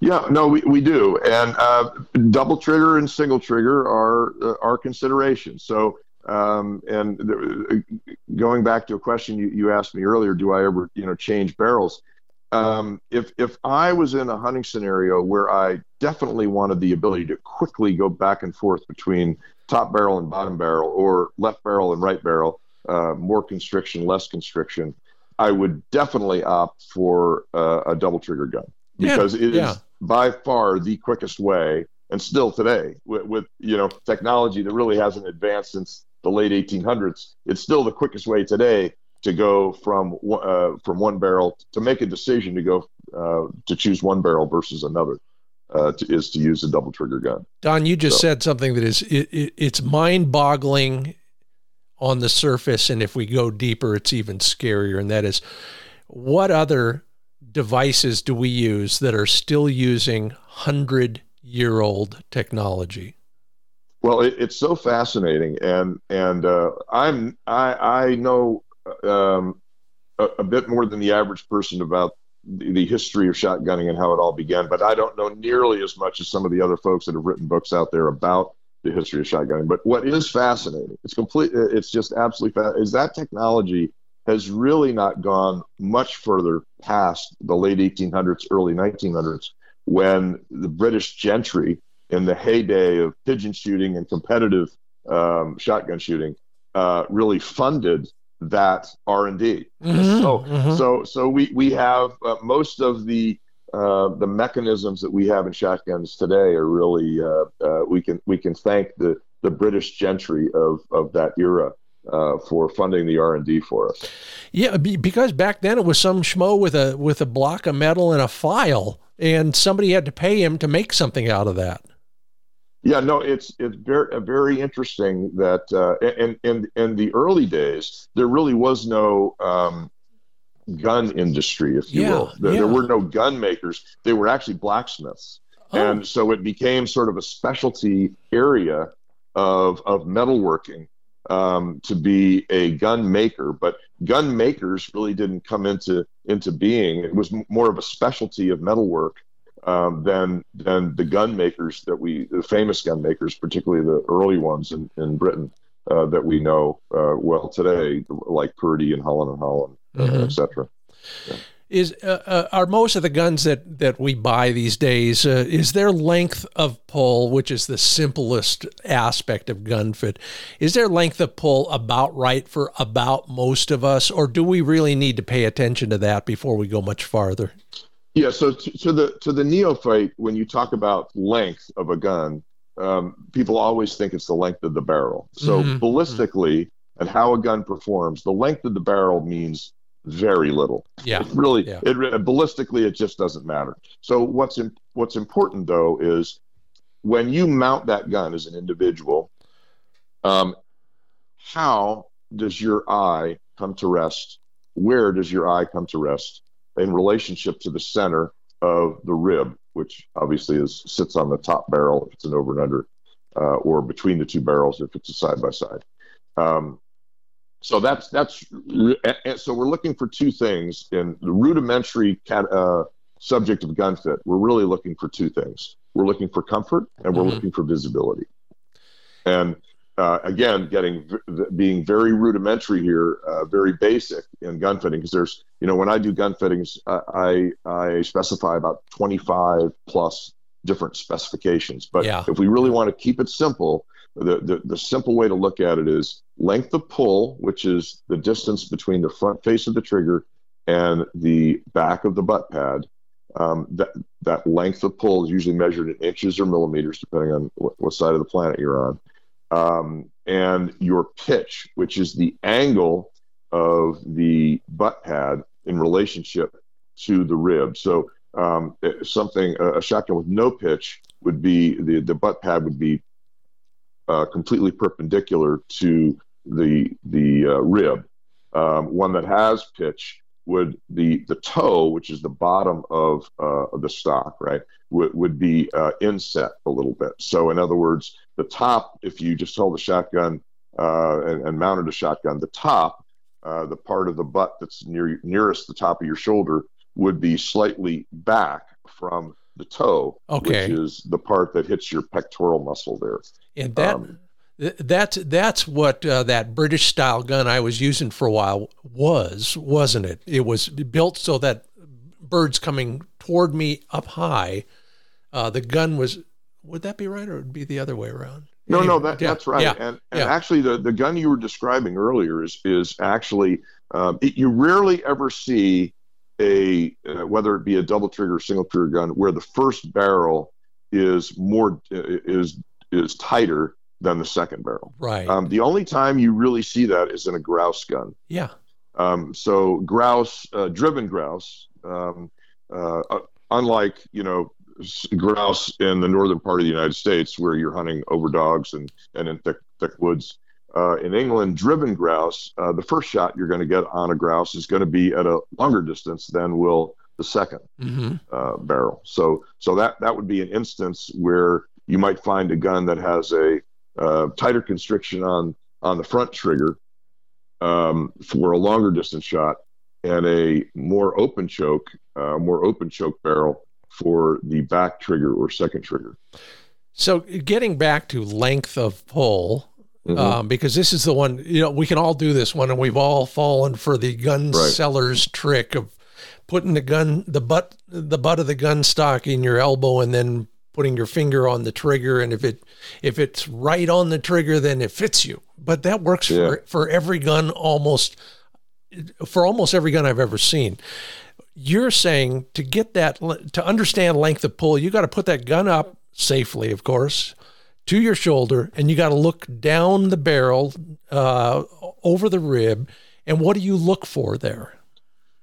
[SPEAKER 2] Yeah, no, we, we do, and uh, double trigger and single trigger are uh, are considerations. So um, and the, going back to a question you, you asked me earlier, do I ever, you know, change barrels? Um, if if I was in a hunting scenario where I definitely wanted the ability to quickly go back and forth between top barrel and bottom barrel, or left barrel and right barrel, uh, more constriction, less constriction, I would definitely opt for uh, a double trigger gun because yeah, it yeah. is by far the quickest way and still today with, with, you know technology that really hasn't advanced since the late 1800s, it's still the quickest way today to go from uh, from one barrel to make a decision to go uh, to choose one barrel versus another. Uh, to, is to use a double trigger gun.
[SPEAKER 1] Don, you just so. said something that is it, it, it's mind boggling on the surface, and if we go deeper, it's even scarier. And that is, what other devices do we use that are still using hundred year old technology?
[SPEAKER 2] Well, it, it's so fascinating, and and uh, I'm I I know um, a, a, bit more than the average person about the, history of shotgunning and how it all began, but I don't know nearly as much as some of the other folks that have written books out there about the history of shotgunning. But what is fascinating, it's complete, it's just absolutely fa- is that technology has really not gone much further past the late 1800s, early 1900s, when the British gentry in the heyday of pigeon shooting and competitive um, shotgun shooting uh, really funded that R and D. Mm-hmm, so mm-hmm. so so we we have uh, most of the uh, the mechanisms that we have in shotguns today are really uh, uh, we can we can thank the the British gentry of of that era uh, for funding the R and D for us.
[SPEAKER 1] Yeah, because back then it was some schmo with a with a block of metal and a file, and somebody had to pay him to make something out of that.
[SPEAKER 2] Yeah, no, it's it's very very interesting that uh, in in in the early days there really was no um, gun industry, if you
[SPEAKER 1] Yeah,
[SPEAKER 2] will. There,
[SPEAKER 1] yeah.
[SPEAKER 2] there were no gun makers; they were actually blacksmiths,
[SPEAKER 1] Oh.
[SPEAKER 2] and so it became sort of a specialty area of of metalworking um, to be a gun maker. But gun makers really didn't come into into being. It was more of a specialty of metalwork um, than than the gun makers that we, the famous gun makers, particularly the early ones in, in Britain uh, that we know uh, well today, like Purdey and Holland and Holland, uh,
[SPEAKER 1] Mhm.
[SPEAKER 2] etc.
[SPEAKER 1] Is uh, uh, are most of the guns that that we buy these days uh, is their length of pull, which is the simplest aspect of gun fit, is their length of pull about right for about most of us, or do we really need to pay attention to that before we go much farther?
[SPEAKER 2] Yeah. So to, to the to the neophyte, when you talk about length of a gun, um, people always think it's the length of the barrel. So
[SPEAKER 1] Mhm.
[SPEAKER 2] ballistically and how a gun performs, the length of the barrel means very little.
[SPEAKER 1] Yeah,
[SPEAKER 2] It really,
[SPEAKER 1] Yeah.
[SPEAKER 2] it ballistically, it just doesn't matter. So what's in, what's important though is when you mount that gun as an individual, um, how does your eye come to rest? Where does your eye come to rest in relationship to the center of the rib, which obviously is sits on the top barrel if it's an over and under, uh, or between the two barrels if it's a side by side. Um, so that's that's so we're looking for two things in the rudimentary cat, uh, subject of gun fit. We're really looking for two things. We're looking for comfort and we're
[SPEAKER 1] Mhm.
[SPEAKER 2] looking for visibility. And uh, again, getting being very rudimentary here, uh, very basic in gun fitting because there's you know when I do gun fittings, I I, I specify about 25 plus different specifications. But
[SPEAKER 1] Yeah.
[SPEAKER 2] if we really want to keep it simple, the, the the simple way to look at it is length of pull, which is the distance between the front face of the trigger and the back of the butt pad. Um, that that length of pull is usually measured in inches or millimeters, depending on what, what side of the planet you're on. Um, and your pitch, which is the angle of the butt pad in relationship to the rib. So um, something a shotgun with no pitch would be the the butt pad would be uh, completely perpendicular to the the uh, rib. Um, one that has pitch would the the toe, which is the bottom of uh, of the stock, right, would would be uh, inset a little bit. So in other words, the top, if you just hold a shotgun uh, and, and mounted a shotgun, the top, uh, the part of the butt that's near nearest the top of your shoulder, would be slightly back from the toe,
[SPEAKER 1] Okay.
[SPEAKER 2] which is the part that hits your pectoral muscle there.
[SPEAKER 1] and that
[SPEAKER 2] Um,
[SPEAKER 1] that's that's what uh, that British style gun I was using for a while was, wasn't it? It was built so that birds coming toward me up high, uh, the gun was. Would that be right, or would it be the other way around?
[SPEAKER 2] No, no, that,
[SPEAKER 1] yeah,
[SPEAKER 2] that's right.
[SPEAKER 1] Yeah,
[SPEAKER 2] And, and
[SPEAKER 1] yeah.
[SPEAKER 2] actually, the, the gun you were describing earlier is is actually um, it, you rarely ever see a uh, whether it be a double trigger or single trigger gun where the first barrel is more is is tighter than the second barrel.
[SPEAKER 1] right.
[SPEAKER 2] Um, the only time you really see that is in a grouse gun.
[SPEAKER 1] yeah.
[SPEAKER 2] Um, so grouse, uh, driven grouse, um, uh, uh, unlike you know grouse in the northern part of the United States where you're hunting over dogs and and in thick thick woods. Uh, in England, driven grouse, uh, the first shot you're going to get on a grouse is going to be at a longer distance than will the second
[SPEAKER 1] hmm
[SPEAKER 2] uh, barrel. So so that that would be an instance where you might find a gun that has a uh, tighter constriction on on the front trigger um, for a longer distance shot, and a more open choke, uh, more open choke barrel for the back trigger or second trigger.
[SPEAKER 1] So getting back to length of pull,
[SPEAKER 2] Mhm.
[SPEAKER 1] um, because this is the one you know we can all do this one, and we've all fallen for the gun
[SPEAKER 2] Right.
[SPEAKER 1] seller's trick of putting the gun, the butt, the butt of the gun stock in your elbow, and then putting your finger on the trigger, and if it if it's right on the trigger, then it fits you. But that works for for every gun almost for almost every gun I've ever seen. you're saying to get that to understand length of pull, you got to put that gun up safely, of course, to your shoulder, and you got to look down the barrel uh, over the rib. And what do you look for there?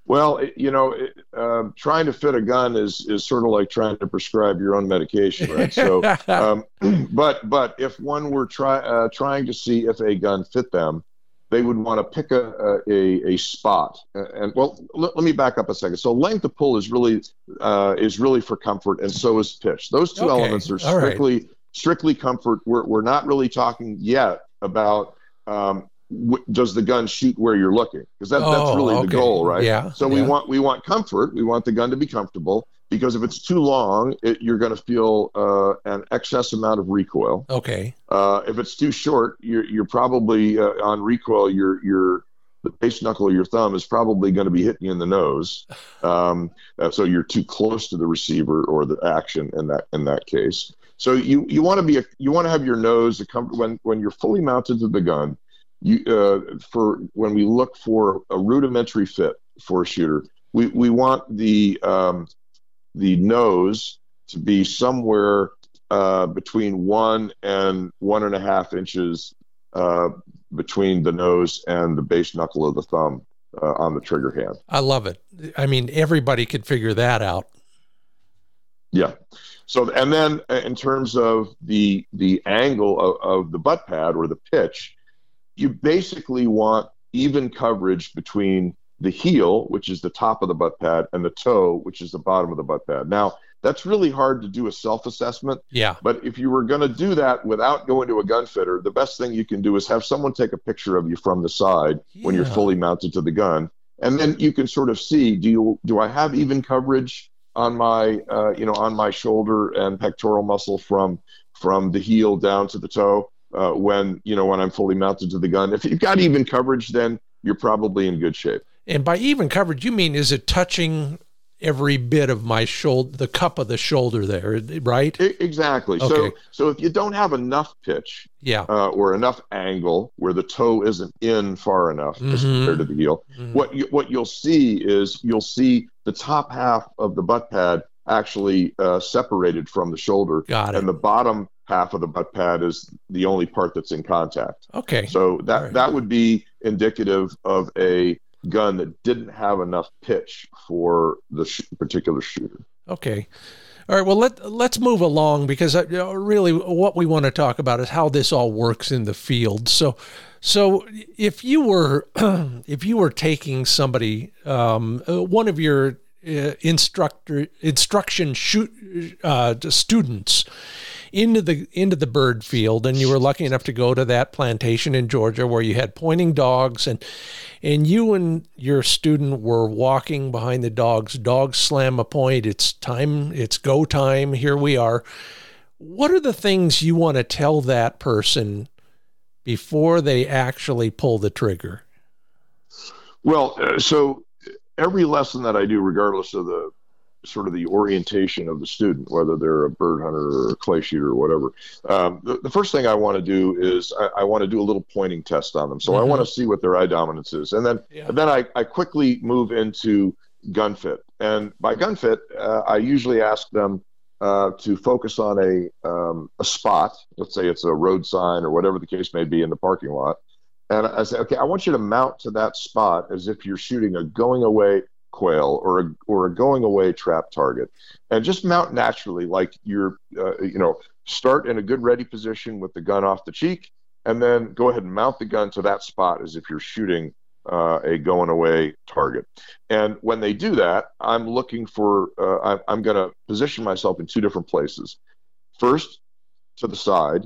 [SPEAKER 2] Well, you know, uh, trying to fit a gun is is sort of like trying to prescribe your own medication, right? So, <laughs> um, <clears throat> but but if one were try uh, trying to see if a gun fit them, they would want to pick a a, a spot. And well, let, let, me back up a second. So length of pull is really uh, is really for comfort, and so is pitch. Those two okay. elements are strictly right. strictly comfort. We're we're not really talking yet about. Um, w- does the gun shoot where you're looking? Because that, oh, that's really okay. the goal, right?
[SPEAKER 1] Yeah.
[SPEAKER 2] So
[SPEAKER 1] yeah.
[SPEAKER 2] we want we want comfort. We want the gun to be comfortable because if it's too long, it, you're going to feel uh, an excess amount of recoil.
[SPEAKER 1] Okay.
[SPEAKER 2] Uh, if it's too short, you're, you're probably uh, on recoil. Your your the base knuckle of your thumb is probably going to be hitting you in the nose. Um, uh, so you're too close to the receiver or the action in that in that case. So you you want to be a, you want to have your nose when when you're fully mounted to the gun. You uh, for when we look for a rudimentary fit for a shooter, we we want the um, the nose to be somewhere uh, between one and one and a half inches uh, between the nose and the base knuckle of the thumb uh, on the trigger hand.
[SPEAKER 1] I love it. I mean, everybody could figure that out.
[SPEAKER 2] Yeah. So, and then uh, in terms of the the angle of, of the butt pad or the pitch, you basically want even coverage between the heel, which is the top of the butt pad, and the toe, which is the bottom of the butt pad. Now, that's really hard to do a self assessment.
[SPEAKER 1] Yeah.
[SPEAKER 2] But if you were going to do that without going to a gun fitter, the best thing you can do is have someone take a picture of you from the side yeah. when you're fully mounted to the gun. And then you can sort of see do you do I have even coverage on my uh, you know on my shoulder and pectoral muscle from from the heel down to the toe uh, when you know when I'm fully mounted to the gun. If you've got even coverage, then you're probably in good shape.
[SPEAKER 1] And by even coverage, you mean is it touching every bit of my shoulder, the cup of the shoulder there, right?
[SPEAKER 2] Exactly. Okay. So, so if you don't have enough pitch,
[SPEAKER 1] yeah,
[SPEAKER 2] uh, or enough angle where the toe isn't in far enough mm-hmm. as compared to the heel, mm-hmm. what you, what you'll see is you'll see the top half of the butt pad actually uh, separated from the shoulder,
[SPEAKER 1] Got it.
[SPEAKER 2] and the bottom half of the butt pad is the only part that's in contact.
[SPEAKER 1] Okay.
[SPEAKER 2] So that right. that would be indicative of a gun that didn't have enough pitch for the sh- particular shooter.
[SPEAKER 1] Okay. All right. Well, let let's move along because I, you know, really what we want to talk about is how this all works in the field. So, so if you were <clears throat> if you were taking somebody, um, uh, one of your uh, instructor instruction shoot uh, students into the into the bird field and you were lucky enough to go to that plantation in Georgia where you had pointing dogs and and you and your student were walking behind the dogs. Dogs slam a point. It's time it's go time. Here we are. What are the things you want to tell that person before they actually pull the trigger?
[SPEAKER 2] Well uh, so every lesson that I do regardless of the sort of the orientation of the student, whether they're a bird hunter or a clay shooter or whatever. Um, the, the, first thing I want to do is I, I want to do a little pointing test on them. So mm-hmm. I want to see what their eye dominance is, and then yeah. and then I, I quickly move into gun fit. And by gun fit, uh, I usually ask them uh, to focus on a um, a spot. Let's say it's a road sign or whatever the case may be in the parking lot. And I say, okay, I want you to mount to that spot as if you're shooting a going away quail or a, or a going away trap target and just mount naturally like you're uh, you know start in a good ready position with the gun off the cheek and then go ahead and mount the gun to that spot as if you're shooting uh, a going away target and when they do that i'm looking for uh, i'm, I'm going to position myself in two different places first to the side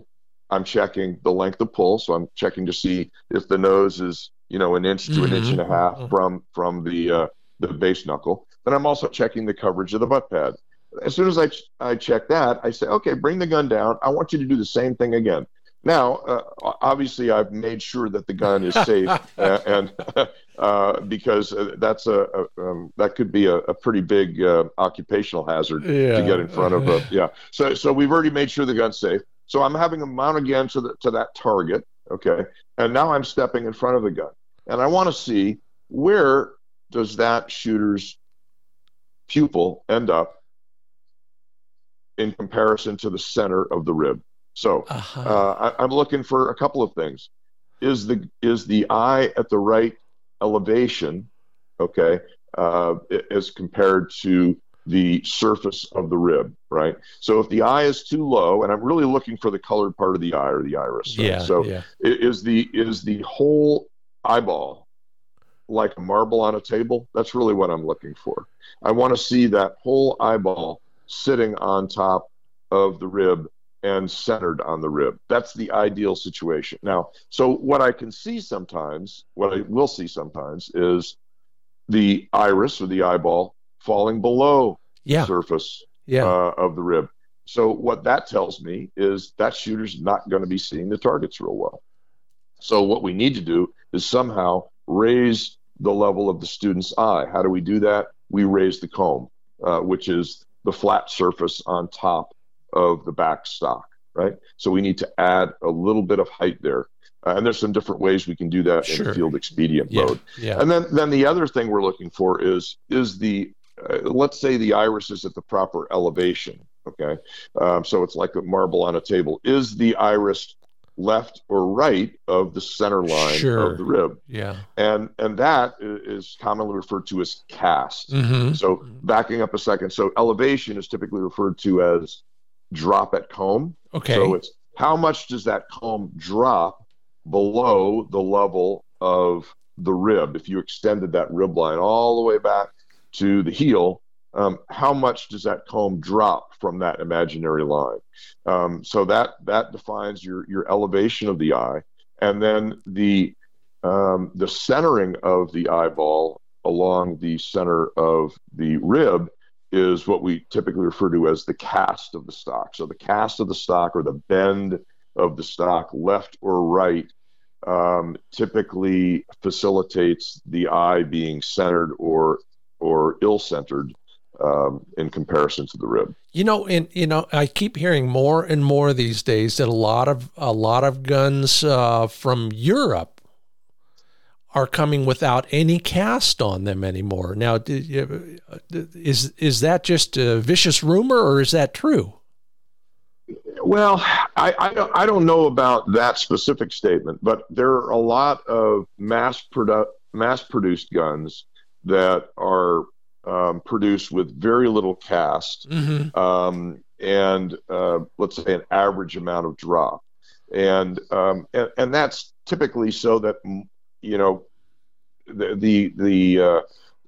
[SPEAKER 2] i'm checking the length of pull so i'm checking to see if the nose is you know an inch to mm-hmm. an inch and a half mm-hmm. from from the uh, the base knuckle. Then I'm also checking the coverage of the butt pad. As soon as I, I check that, I say, okay, bring the gun down. I want you to do the same thing again. Now, uh, obviously, I've made sure that the gun is safe, uh, <laughs> and <laughs> uh, because uh, that's a, a um, that could be a, a pretty big uh, occupational hazard yeah. to get in front of a yeah. So so we've already made sure the gun's safe. So I'm having a mount again to the to that target, okay, and now I'm stepping in front of the gun, and I want to see where does that shooter's pupil end up in comparison to the center of the rib. So uh-huh. uh, I, am looking for a couple of things. Is the is the eye at the right elevation? Okay, uh, as compared to the surface of the rib, right? So if the eye is too low, and I'm really looking for the colored part of the eye or the iris.
[SPEAKER 1] Right? Yeah.
[SPEAKER 2] So
[SPEAKER 1] yeah.
[SPEAKER 2] is the is the whole eyeball like a marble on a table? That's really what I'm looking for. I want to see that whole eyeball sitting on top of the rib and centered on the rib. That's the ideal situation. Now, so what I can see sometimes, what I will see sometimes is the iris or the eyeball falling below
[SPEAKER 1] yeah.
[SPEAKER 2] the surface
[SPEAKER 1] yeah.
[SPEAKER 2] uh, of the rib. So what that tells me is that shooter's not going to be seeing the targets real well. So what we need to do is somehow raise the level of the student's eye. How do we do that? We raise the comb, uh, which is the flat surface on top of the back stock, right? So we need to add a little bit of height there. Uh, and there's some different ways we can do that sure. in field expedient
[SPEAKER 1] yeah.
[SPEAKER 2] mode.
[SPEAKER 1] Yeah.
[SPEAKER 2] And then, then the other thing we're looking for is is the uh, let's say the iris is at the proper elevation. Okay, um, so it's like a marble on a table. Is the iris left or right of the center line
[SPEAKER 1] sure.
[SPEAKER 2] of the rib.
[SPEAKER 1] Yeah.
[SPEAKER 2] And and that is commonly referred to as cast.
[SPEAKER 1] Mm-hmm.
[SPEAKER 2] So backing up a second, so elevation is typically referred to as drop at comb.
[SPEAKER 1] Okay.
[SPEAKER 2] So it's how much does that comb drop below the level of the rib if you extended that rib line all the way back to the heel um, how much does that comb drop from that imaginary line? Um, so that that defines your your elevation of the eye, and then the um, the centering of the eyeball along the center of the rib is what we typically refer to as the cast of the stock. So the cast of the stock or the bend of the stock, left or right, um, typically facilitates the eye being centered or or ill-centered um, in comparison to the rib.
[SPEAKER 1] You know, and you know, I keep hearing more and more these days that a lot of a lot of guns uh, from Europe are coming without any cast on them anymore. Now, is is that just a vicious rumor, or is that true?
[SPEAKER 2] Well, I, I don't, I don't know about that specific statement, but there are a lot of mass produ- mass produced guns that are um, produced with very little cast
[SPEAKER 1] mm-hmm.
[SPEAKER 2] um, and uh, let's say an average amount of drop, and, um, and and that's typically so that you know the the the, uh,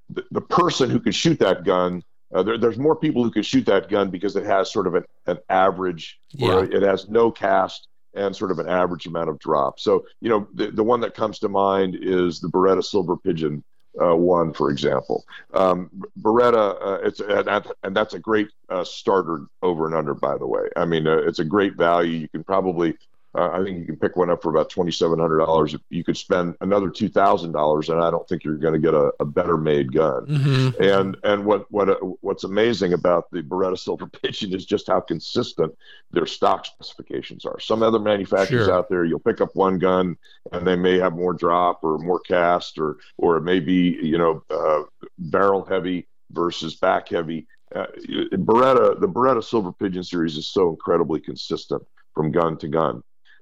[SPEAKER 2] the, the person who could shoot that gun. Uh, there, there's more people who could shoot that gun because it has sort of an, an average,
[SPEAKER 1] yeah.
[SPEAKER 2] or it has no cast and sort of an average amount of drop. So, you know, the, the one that comes to mind is the Beretta Silver Pigeon uh, one, for example. Um, Beretta, uh, it's and, and, that's a great uh, starter over and under, by the way. I mean, uh, it's a great value. You can probably uh, I think you can pick one up for about twenty seven hundred dollars. You could spend another two thousand dollars, and I don't think you're going to get a, a, better made gun.
[SPEAKER 1] Mm-hmm.
[SPEAKER 2] And and what what uh, what's amazing about the Beretta Silver <laughs> Pigeon is just how consistent their stock specifications are. Some other manufacturers
[SPEAKER 1] sure.
[SPEAKER 2] out there, you'll pick up one gun, and they may have more drop or more cast, or or it may be you know uh, barrel heavy versus back heavy. Uh, Beretta, the Beretta Silver Pigeon series is so incredibly consistent from gun to gun.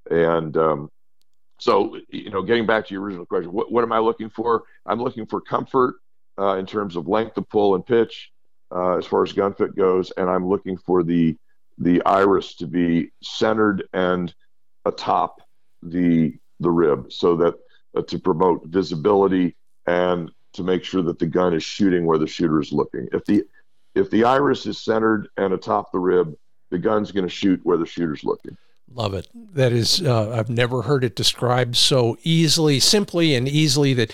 [SPEAKER 2] And um, so, you know, getting back to your original question, what, what am I looking for? I'm looking for comfort uh, in terms of length of pull and pitch, uh, as far as gun fit goes, and I'm looking for the the iris to be centered and atop the the rib, so that uh, to promote visibility and to make sure that the gun is shooting where the shooter is looking. If the if the iris is centered and atop the rib, the gun's going to shoot where the shooter's looking.
[SPEAKER 1] Love it. That is, uh, I've never heard it described so easily, simply, and easily that,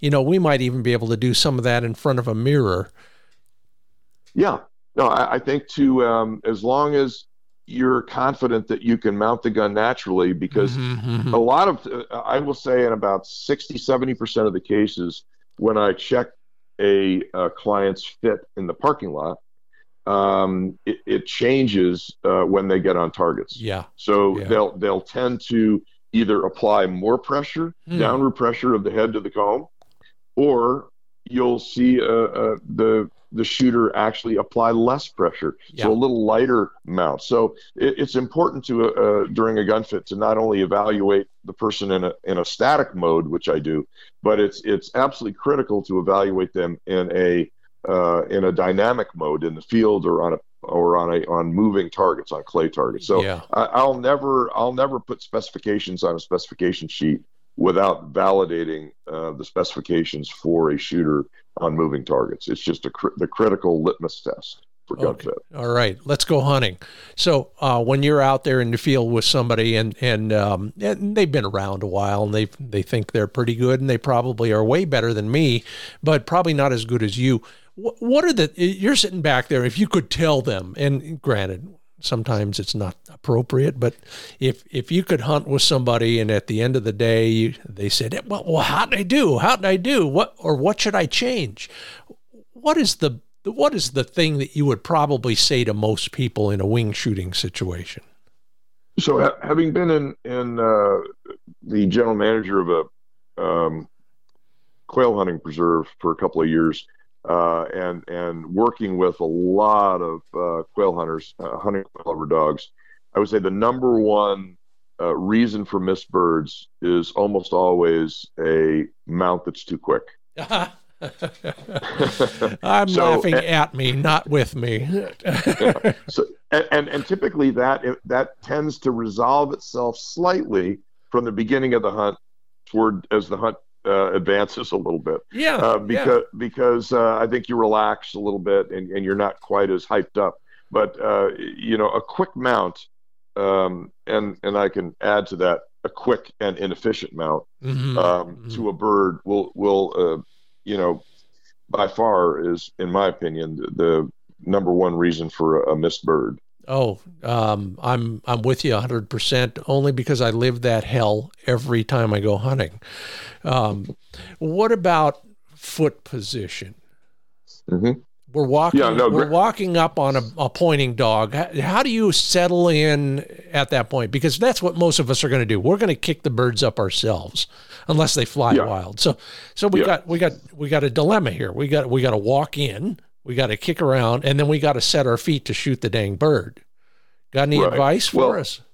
[SPEAKER 1] you know, we might even be able to do some of that in front of a mirror.
[SPEAKER 2] Yeah. No, I, I think to um, as long as you're confident that you can mount the gun naturally, because
[SPEAKER 1] mm-hmm, mm-hmm.
[SPEAKER 2] a lot of, uh, I will say, in about 60, 70% of the cases, when I check a, a client's fit in the parking lot, um, it, it, changes uh, when they get on targets.
[SPEAKER 1] Yeah.
[SPEAKER 2] So
[SPEAKER 1] yeah.
[SPEAKER 2] they'll they'll tend to either apply more pressure,
[SPEAKER 1] mm.
[SPEAKER 2] downward pressure of the head to the comb, or you'll see uh, uh, the the shooter actually apply less pressure,
[SPEAKER 1] Yeah.
[SPEAKER 2] so a little lighter mount. So it, it's important to uh, during a gun fit to not only evaluate the person in a in a static mode, which I do, but it's it's absolutely critical to evaluate them in a uh, in a dynamic mode in the field or on a or on a on moving targets on clay targets. So
[SPEAKER 1] yeah.
[SPEAKER 2] I, I'll never I'll never put specifications on a specification sheet without validating uh, the specifications for a shooter on moving targets. It's just a cr- the critical litmus test for gun
[SPEAKER 1] Okay.
[SPEAKER 2] fit.
[SPEAKER 1] All right, let's go hunting. So uh, when you're out there in the field with somebody and and, um, and they've been around a while and they they think they're pretty good and they probably are way better than me, but probably not as good as you. What, are the? You're sitting back there. If you could tell them, and granted, sometimes it's not appropriate, but if if you could hunt with somebody and at the end of the day you, they said, well, well, how did I do? How did I do? What or what should I change? What is the what is the thing that you would probably say to most people in a wing shooting situation?
[SPEAKER 2] So ha- having been in in uh, the general manager of a um, quail hunting preserve for a couple of years. Uh, and and working with a lot of uh, quail hunters, uh, hunting quail over dogs, I would say the number one uh, reason for missed birds is almost always a mount that's too quick. <laughs> <laughs>
[SPEAKER 1] I'm
[SPEAKER 2] So,
[SPEAKER 1] laughing
[SPEAKER 2] uh,
[SPEAKER 1] at me, not with me. <laughs>
[SPEAKER 2] So and, and and typically that that tends to resolve itself slightly from the beginning of the hunt toward as the hunt uh, advances a little bit.
[SPEAKER 1] yeah,
[SPEAKER 2] uh,
[SPEAKER 1] yeah.
[SPEAKER 2] because because uh, I think you relax a little bit and, and you're not quite as hyped up. But uh, you know, a quick mount, um, and and I can add to that a quick and inefficient mount
[SPEAKER 1] Mhm,
[SPEAKER 2] um,
[SPEAKER 1] mhm.
[SPEAKER 2] to a bird will will uh, you know by far is in my opinion the, the number one reason for a, a missed bird.
[SPEAKER 1] Oh, um, I'm I'm with you 100 percent. Only because I live that hell every time I go hunting. Um, what about foot position?
[SPEAKER 2] Mhm.
[SPEAKER 1] We're walking.
[SPEAKER 2] Yeah, no,
[SPEAKER 1] we're walking up on a, a pointing dog. How, how do you settle in at that point? Because that's what most of us are going to do. We're going to kick the birds up ourselves, unless they fly
[SPEAKER 2] Yeah.
[SPEAKER 1] wild. So, so we
[SPEAKER 2] Yeah.
[SPEAKER 1] got we got we got a dilemma here. We got we got to walk in. We got to kick around, and then we got to set our feet to shoot the dang bird. Got any
[SPEAKER 2] Right.
[SPEAKER 1] advice for
[SPEAKER 2] Well,
[SPEAKER 1] us? <laughs>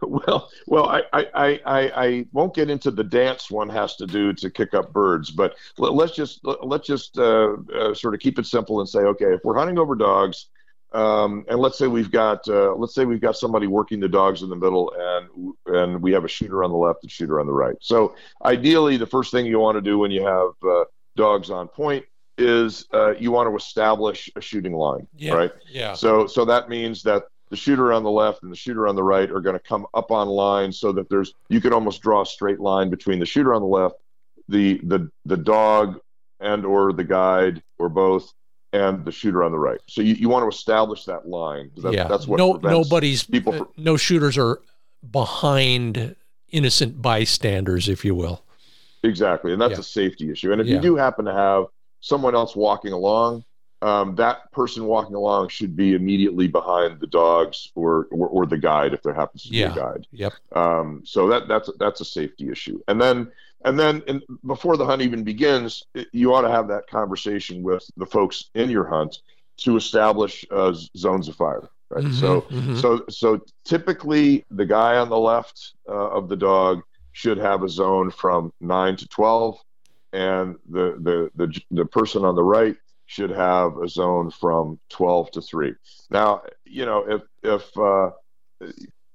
[SPEAKER 2] Well, well, I, I, I, I won't get into the dance one has to do to kick up birds, but let, let's just let, let's just uh, uh, sort of keep it simple and say, okay, if we're hunting over dogs, um, and let's say we've got uh, let's say we've got somebody working the dogs in the middle, and and we have a shooter on the left and shooter on the right. So ideally, the first thing you want to do when you have uh, dogs on point is uh, you want to establish a shooting line,
[SPEAKER 1] Yeah.
[SPEAKER 2] right?
[SPEAKER 1] Yeah.
[SPEAKER 2] So so that means that the shooter on the left and the shooter on the right are going to come up on line so that there's you can almost draw a straight line between the shooter on the left, the the the dog and or the guide or both and the shooter on the right. So you, you want to establish that line. That,
[SPEAKER 1] yeah.
[SPEAKER 2] That's what
[SPEAKER 1] no nobody's
[SPEAKER 2] people
[SPEAKER 1] uh, no shooters are behind innocent bystanders, if you will.
[SPEAKER 2] Exactly, and that's
[SPEAKER 1] Yeah.
[SPEAKER 2] a safety issue. And if
[SPEAKER 1] Yeah.
[SPEAKER 2] you do happen to have someone else walking along, um, that person walking along should be immediately behind the dogs or or, or the guide if there happens to be a guide.
[SPEAKER 1] Yep.
[SPEAKER 2] Um, so that that's that's a safety issue. And then and then in, before the hunt even begins, it- you ought to have that conversation with the folks in your hunt to establish uh, zones of fire. Right.
[SPEAKER 1] Mhm,
[SPEAKER 2] So
[SPEAKER 1] mhm.
[SPEAKER 2] so so typically the guy on the left uh, of the dog should have a zone from nine to twelve, and the the the the person on the right should have a zone from twelve to three. Now you know if if uh,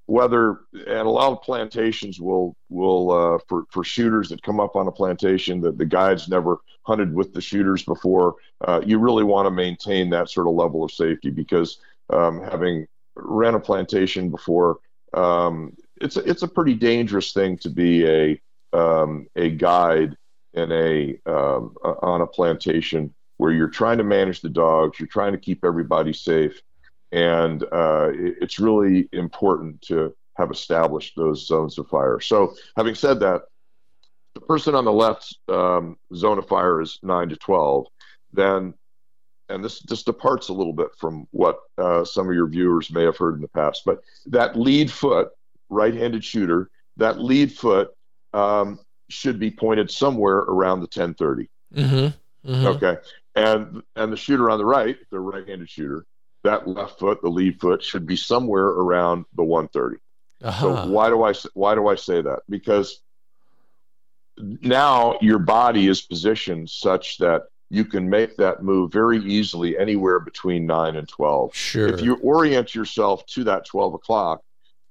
[SPEAKER 2] whether and a lot of plantations will will uh, for for shooters that come up on a plantation that the guides never hunted with the shooters before. Uh, you really want to maintain that sort of level of safety because um, having ran a plantation before, um, it's a, it's a pretty dangerous thing to be a um, a guide in a um, on a plantation where you're trying to manage the dogs, you're trying to keep everybody safe, and uh, it- it's really important to have established those zones of fire. So, having said that, the person on the left um, zone of fire is nine to twelve. Then and this just departs a little bit from what uh, some of your viewers may have heard in the past, but that lead foot, right-handed shooter, that lead foot um, should be pointed somewhere around the 1030.
[SPEAKER 1] Mhm.
[SPEAKER 2] Mm-hmm. Okay, and and the shooter on the right, the right-handed shooter, that left foot, the lead foot, should be somewhere around the 130. Uh-huh. So why do I why do I say that? Because now your body is positioned such that you can make that move very easily anywhere between 9 and 12
[SPEAKER 1] sure
[SPEAKER 2] if you orient yourself to that 12 o'clock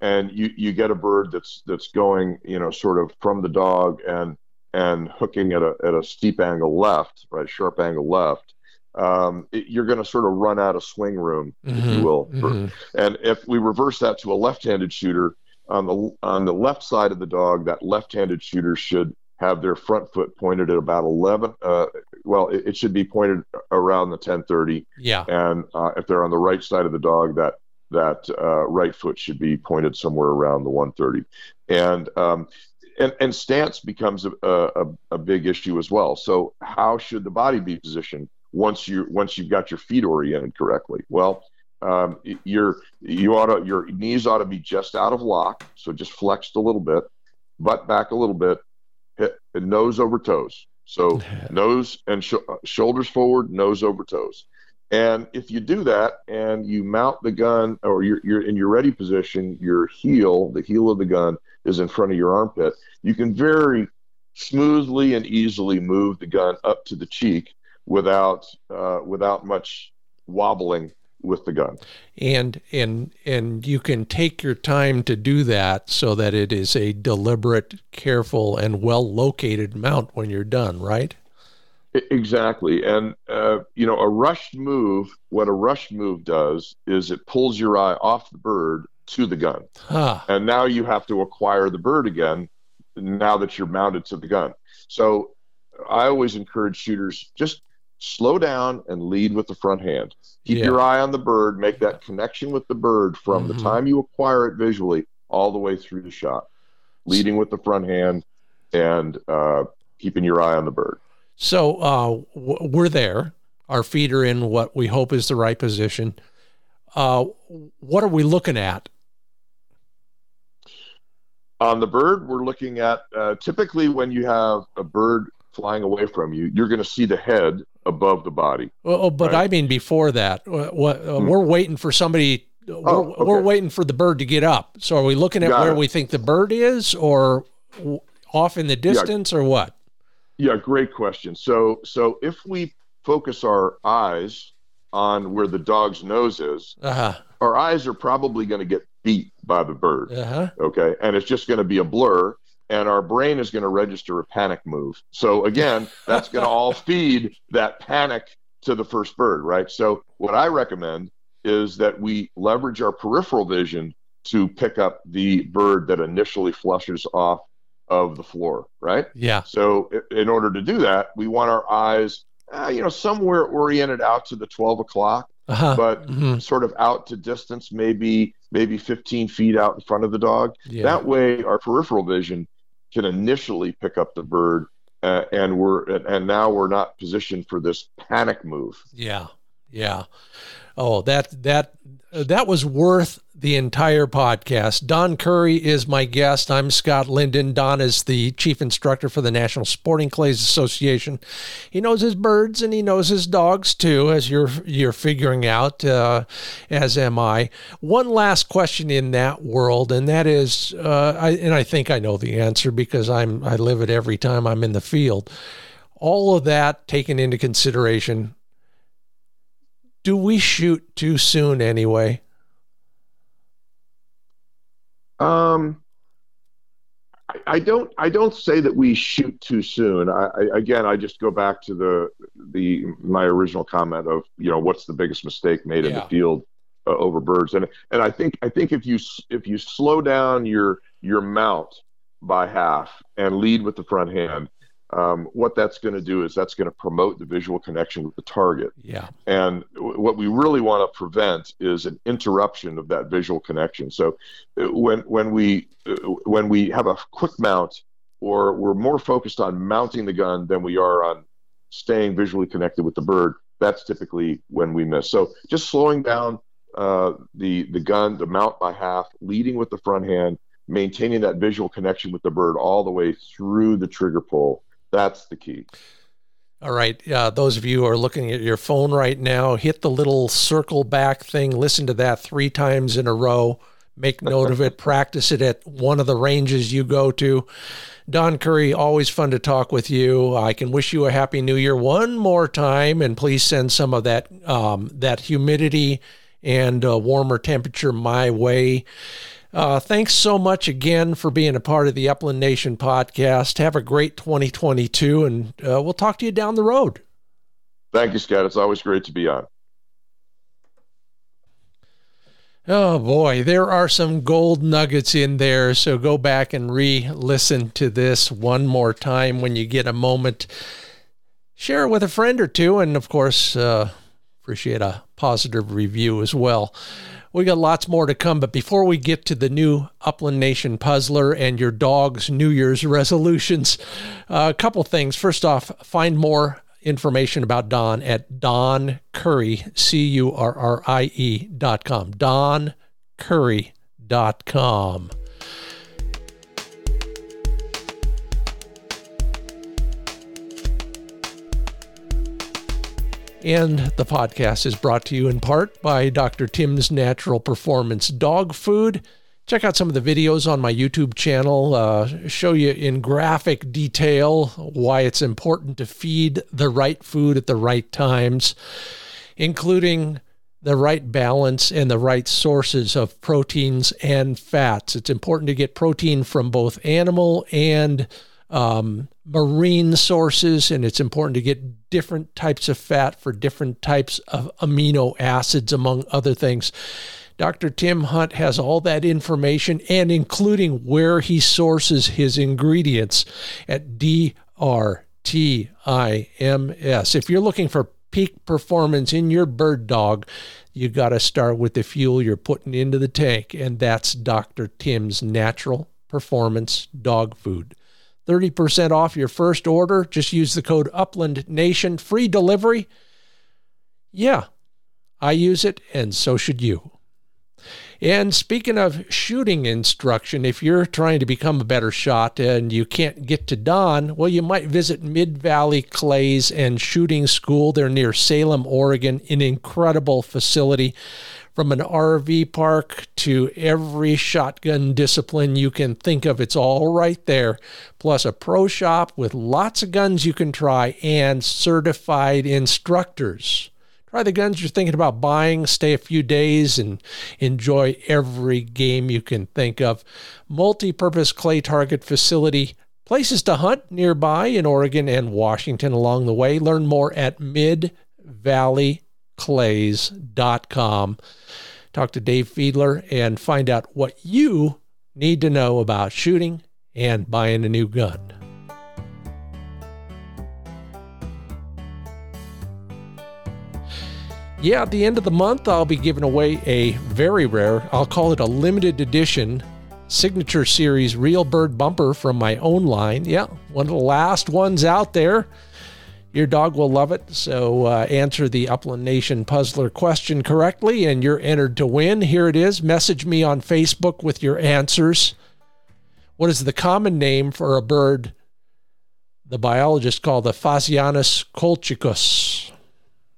[SPEAKER 2] and you, you get a bird that's that's going you know sort of from the dog and and hooking at a, at a steep angle left right sharp angle left um, it, you're going to sort of run out of swing room mm-hmm. if you mm-hmm. will mm-hmm. and if we reverse that to a left-handed shooter on the on the left side of the dog that left-handed shooter should have their front foot pointed at about 11 uh, well it, it, should be pointed around the 1030
[SPEAKER 1] yeah
[SPEAKER 2] and uh, if they're on the right side of the dog that that uh, right foot should be pointed somewhere around the 130 and um, and, and stance becomes a, a, a big issue as well so how should the body be positioned once you once you've got your feet oriented correctly well um, your you ought to your knees ought to be just out of lock so just flexed a little bit butt back a little bit hit nose over toes. So <laughs> nose and sh- shoulders forward, nose over toes. And if you do that and you mount the gun or you're, you're in your ready position, your heel, the heel of the gun is in front of your armpit, you can very smoothly and easily move the gun up to the cheek without uh, without much wobbling with the gun.
[SPEAKER 1] And and and you can take your time to do that so that it is a deliberate, careful, and well located mount when you're done, right?
[SPEAKER 2] Exactly. And uh, you know, a rushed move, what a rushed move does is it pulls your eye off the bird to the gun. Huh. And now you have to acquire the bird again now that you're mounted to the gun. So I always encourage shooters just slow down and lead with the front hand. Keep yeah. your eye on the bird, make that connection with the bird from mm-hmm. the time you acquire it visually all the way through the shot, leading with the front hand and uh, keeping your eye on the bird.
[SPEAKER 1] So uh, w- we're there. Our feet are in what we hope is the right position. Uh, what are we looking at?
[SPEAKER 2] On the bird, we're looking at uh, typically when you have a bird flying away from you, you're going to see the head above the body.
[SPEAKER 1] Oh, but right? I mean before that, what, uh, hmm. we're waiting for somebody. Oh, we're, okay. we're, waiting for the bird to get up. So are we looking at Got where it. we think the bird is, or off in the distance, yeah. or what?
[SPEAKER 2] Yeah, great question. So so if we focus our eyes on where the dog's nose is, uh-huh. our eyes are probably going to get beat by the bird. Uh-huh. Okay, and it's just going to be a blur and our brain is going to register a panic move. So again, <laughs> that's going to all feed that panic to the first bird, right? So what I recommend is that we leverage our peripheral vision to pick up the bird that initially flushes off of the floor, right?
[SPEAKER 1] Yeah.
[SPEAKER 2] So in order to do that, we want our eyes, uh, you know, somewhere oriented out to the 12 o'clock, uh-huh. but mm-hmm. sort of out to distance, maybe maybe 15 feet out in front of the dog. Yeah. That way, our peripheral vision can initially pick up the bird, uh, and we're and now we're not positioned for this panic move.
[SPEAKER 1] Yeah, yeah. Oh, that that that was worth the entire podcast. Don Currie is my guest. I'm Scott Linden. Don is the chief instructor for the National Sporting Clays Association. He knows his birds and he knows his dogs too, as you're you're figuring out, uh, as am I. One last question in that world, and that is, uh, I, and I think I know the answer because I'm I live it every time I'm in the field. All of that taken into consideration, do we shoot too soon anyway?
[SPEAKER 2] Um, I, I don't. I don't say that we shoot too soon. I, I, again, I just go back to the the my original comment of you know what's the biggest mistake made yeah. in the field uh, over birds, and and I think I think if you if you slow down your your mount by half and lead with the front hand, um, what that's going to do is that's going to promote the visual connection with the target.
[SPEAKER 1] Yeah.
[SPEAKER 2] And w- what we really want to prevent is an interruption of that visual connection. So uh, when when we uh, when we have a quick mount, or we're more focused on mounting the gun than we are on staying visually connected with the bird, that's typically when we miss. So just slowing down uh, the the gun, the mount by half, leading with the front hand, maintaining that visual connection with the bird all the way through the trigger pull that's the key.
[SPEAKER 1] All right. Uh, those of you who are looking at your phone right now, hit the little circle back thing. Listen to that three times in a row. Make note of it. <laughs> Practice it at one of the ranges you go to. Don Currie, always fun to talk with you. I can wish you a happy new year one more time, and please send some of that um, that humidity and uh, warmer temperature my way. Uh, thanks so much again for being a part of the Upland Nation podcast. Have a great 2022, and uh, we'll talk to you down the road.
[SPEAKER 2] Thank you, Scott. It's always great to be on.
[SPEAKER 1] Oh boy, there are some gold nuggets in there. So go back and re listen to this one more time when you get a moment. Share it with a friend or two. And of course, uh, appreciate a positive review as well. We got lots more to come, but before we get to the new Upland Nation Puzzler and your dog's New Year's resolutions, uh, a couple things. First off, find more information about Don at Don Currie, C U R R I E dot com. Don Currie dot com. And the podcast is brought to you in part by Dr. Tim's Natural Performance Dog Food. Check out some of the videos on my YouTube channel, uh, show you in graphic detail why it's important to feed the right food at the right times, including the right balance and the right sources of proteins and fats. It's important to get protein from both animal and um, marine sources, and it's important to get different types of fat for different types of amino acids, among other things. Dr. Tim Hunt has all that information and including where he sources his ingredients at DRTIMS. If you're looking for peak performance in your bird dog, you got to start with the fuel you're putting into the tank, and that's Dr. Tim's Natural Performance Dog Food. 30% off your first order. Just use the code Upland Nation. Free delivery. Yeah, I use it, and so should you. And speaking of shooting instruction, if you're trying to become a better shot and you can't get to Don, well, you might visit Mid Valley Clays and Shooting School. They're near Salem, Oregon, an incredible facility from an RV park to every shotgun discipline you can think of. It's all right there. Plus, a pro shop with lots of guns you can try and certified instructors. Try the guns you're thinking about buying, stay a few days, and enjoy every game you can think of. Multi purpose clay target facility. Places to hunt nearby in Oregon and Washington along the way. Learn more at midvalleyclays.com talk to Dave Fiedler and find out what you need to know about shooting and buying a new gun. Yeah, at the end of the month, I'll be giving away a very rare, I'll call it a limited edition signature series real bird bumper from my own line. Yeah, one of the last ones out there. Your dog will love it. So uh, answer the Upland Nation Puzzler question correctly, and you're entered to win. Here it is. Message me on Facebook with your answers. What is the common name for a bird the biologists call the Phasianus colchicus?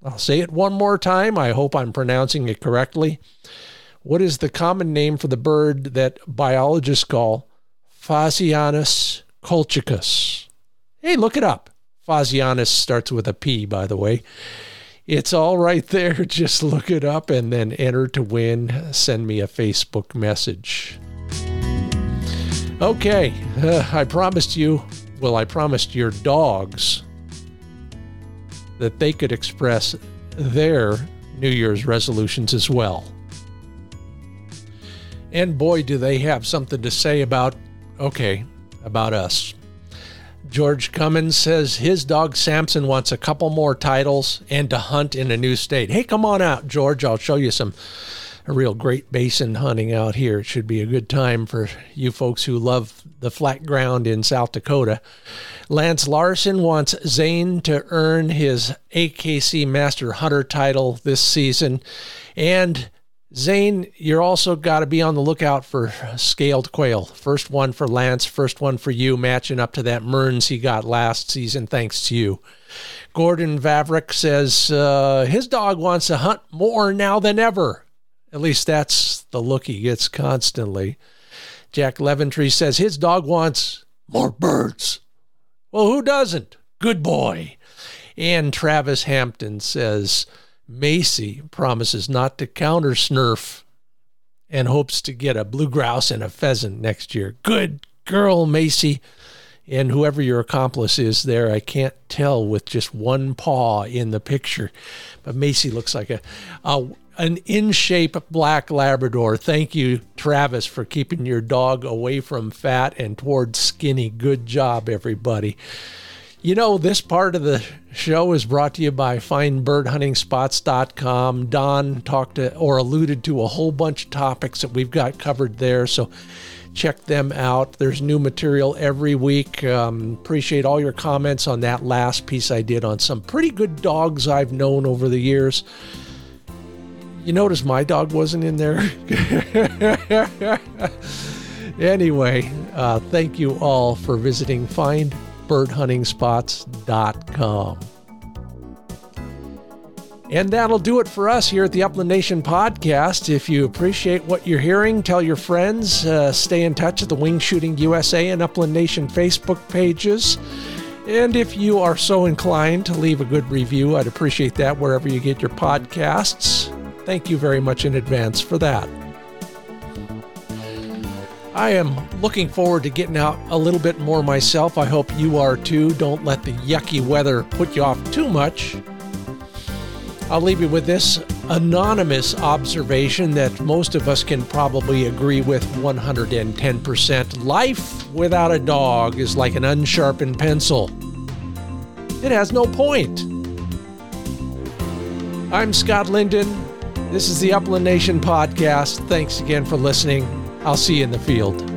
[SPEAKER 1] I'll say it one more time. I hope I'm pronouncing it correctly. What is the common name for the bird that biologists call Phasianus colchicus? Hey, look it up. Phasianus starts with a P, by the way. It's all right there. <laughs> Just look it up and then enter to win. Send me a Facebook message. Okay, uh, <sighs> I promised you, well, I promised your dogs that they could express their New Year's resolutions as well. And boy, do they have something to say about, okay, about us. George Cummins says his dog Samson wants a couple more titles and to hunt in a new state. Hey, come on out, George. I'll show you some real Great Basin hunting out here. It should be a good time for you folks who love the flat ground in South Dakota. Lance Larson wants Zane to earn his AKC Master Hunter title this season. And Zane, you're also got to be on the lookout for scaled quail. First one for Lance, first one for you, matching up to that Mearns he got last season, thanks to you. Gordon Vavrick says uh, his dog wants to hunt more now than ever. At least that's the look he gets constantly. Jack Leventry says his dog wants more birds. Well, who doesn't? Good boy. And Travis Hampton says Macy promises not to counter snurf and hopes to get a blue grouse and a pheasant next year. Good girl, Macy. And whoever your accomplice is there, I can't tell with just one paw in the picture. But Macy looks like a, a an in shape black Labrador. Thank you, Travis, for keeping your dog away from fat and towards skinny. Good job, everybody. You know, this part of the show is brought to you by findbirdhuntingspots.com. Don talked to or alluded to a whole bunch of topics that we've got covered there. So check them out. There's new material every week. Um, appreciate all your comments on that last piece I did on some pretty good dogs I've known over the years. You notice my dog wasn't in there? <laughs> anyway, uh, thank you all for visiting findbirdhuntingspots.com. And that'll do it for us here at the Upland Nation podcast. If you appreciate what you're hearing, tell your friends. Uh, stay in touch at the Wing Shooting USA and Upland Nation Facebook pages. And if you are so inclined to leave a good review, I'd appreciate that wherever you get your podcasts. Thank you very much in advance for that. I am looking forward to getting out a little bit more myself. I hope you are too. Don't let the yucky weather put you off too much. I'll leave you with this anonymous observation that most of us can probably agree with 110%. Life without a dog is like an unsharpened pencil, it has no point. I'm Scott Linden. This is the Upland Nation podcast. Thanks again for listening. I'll see you in the field.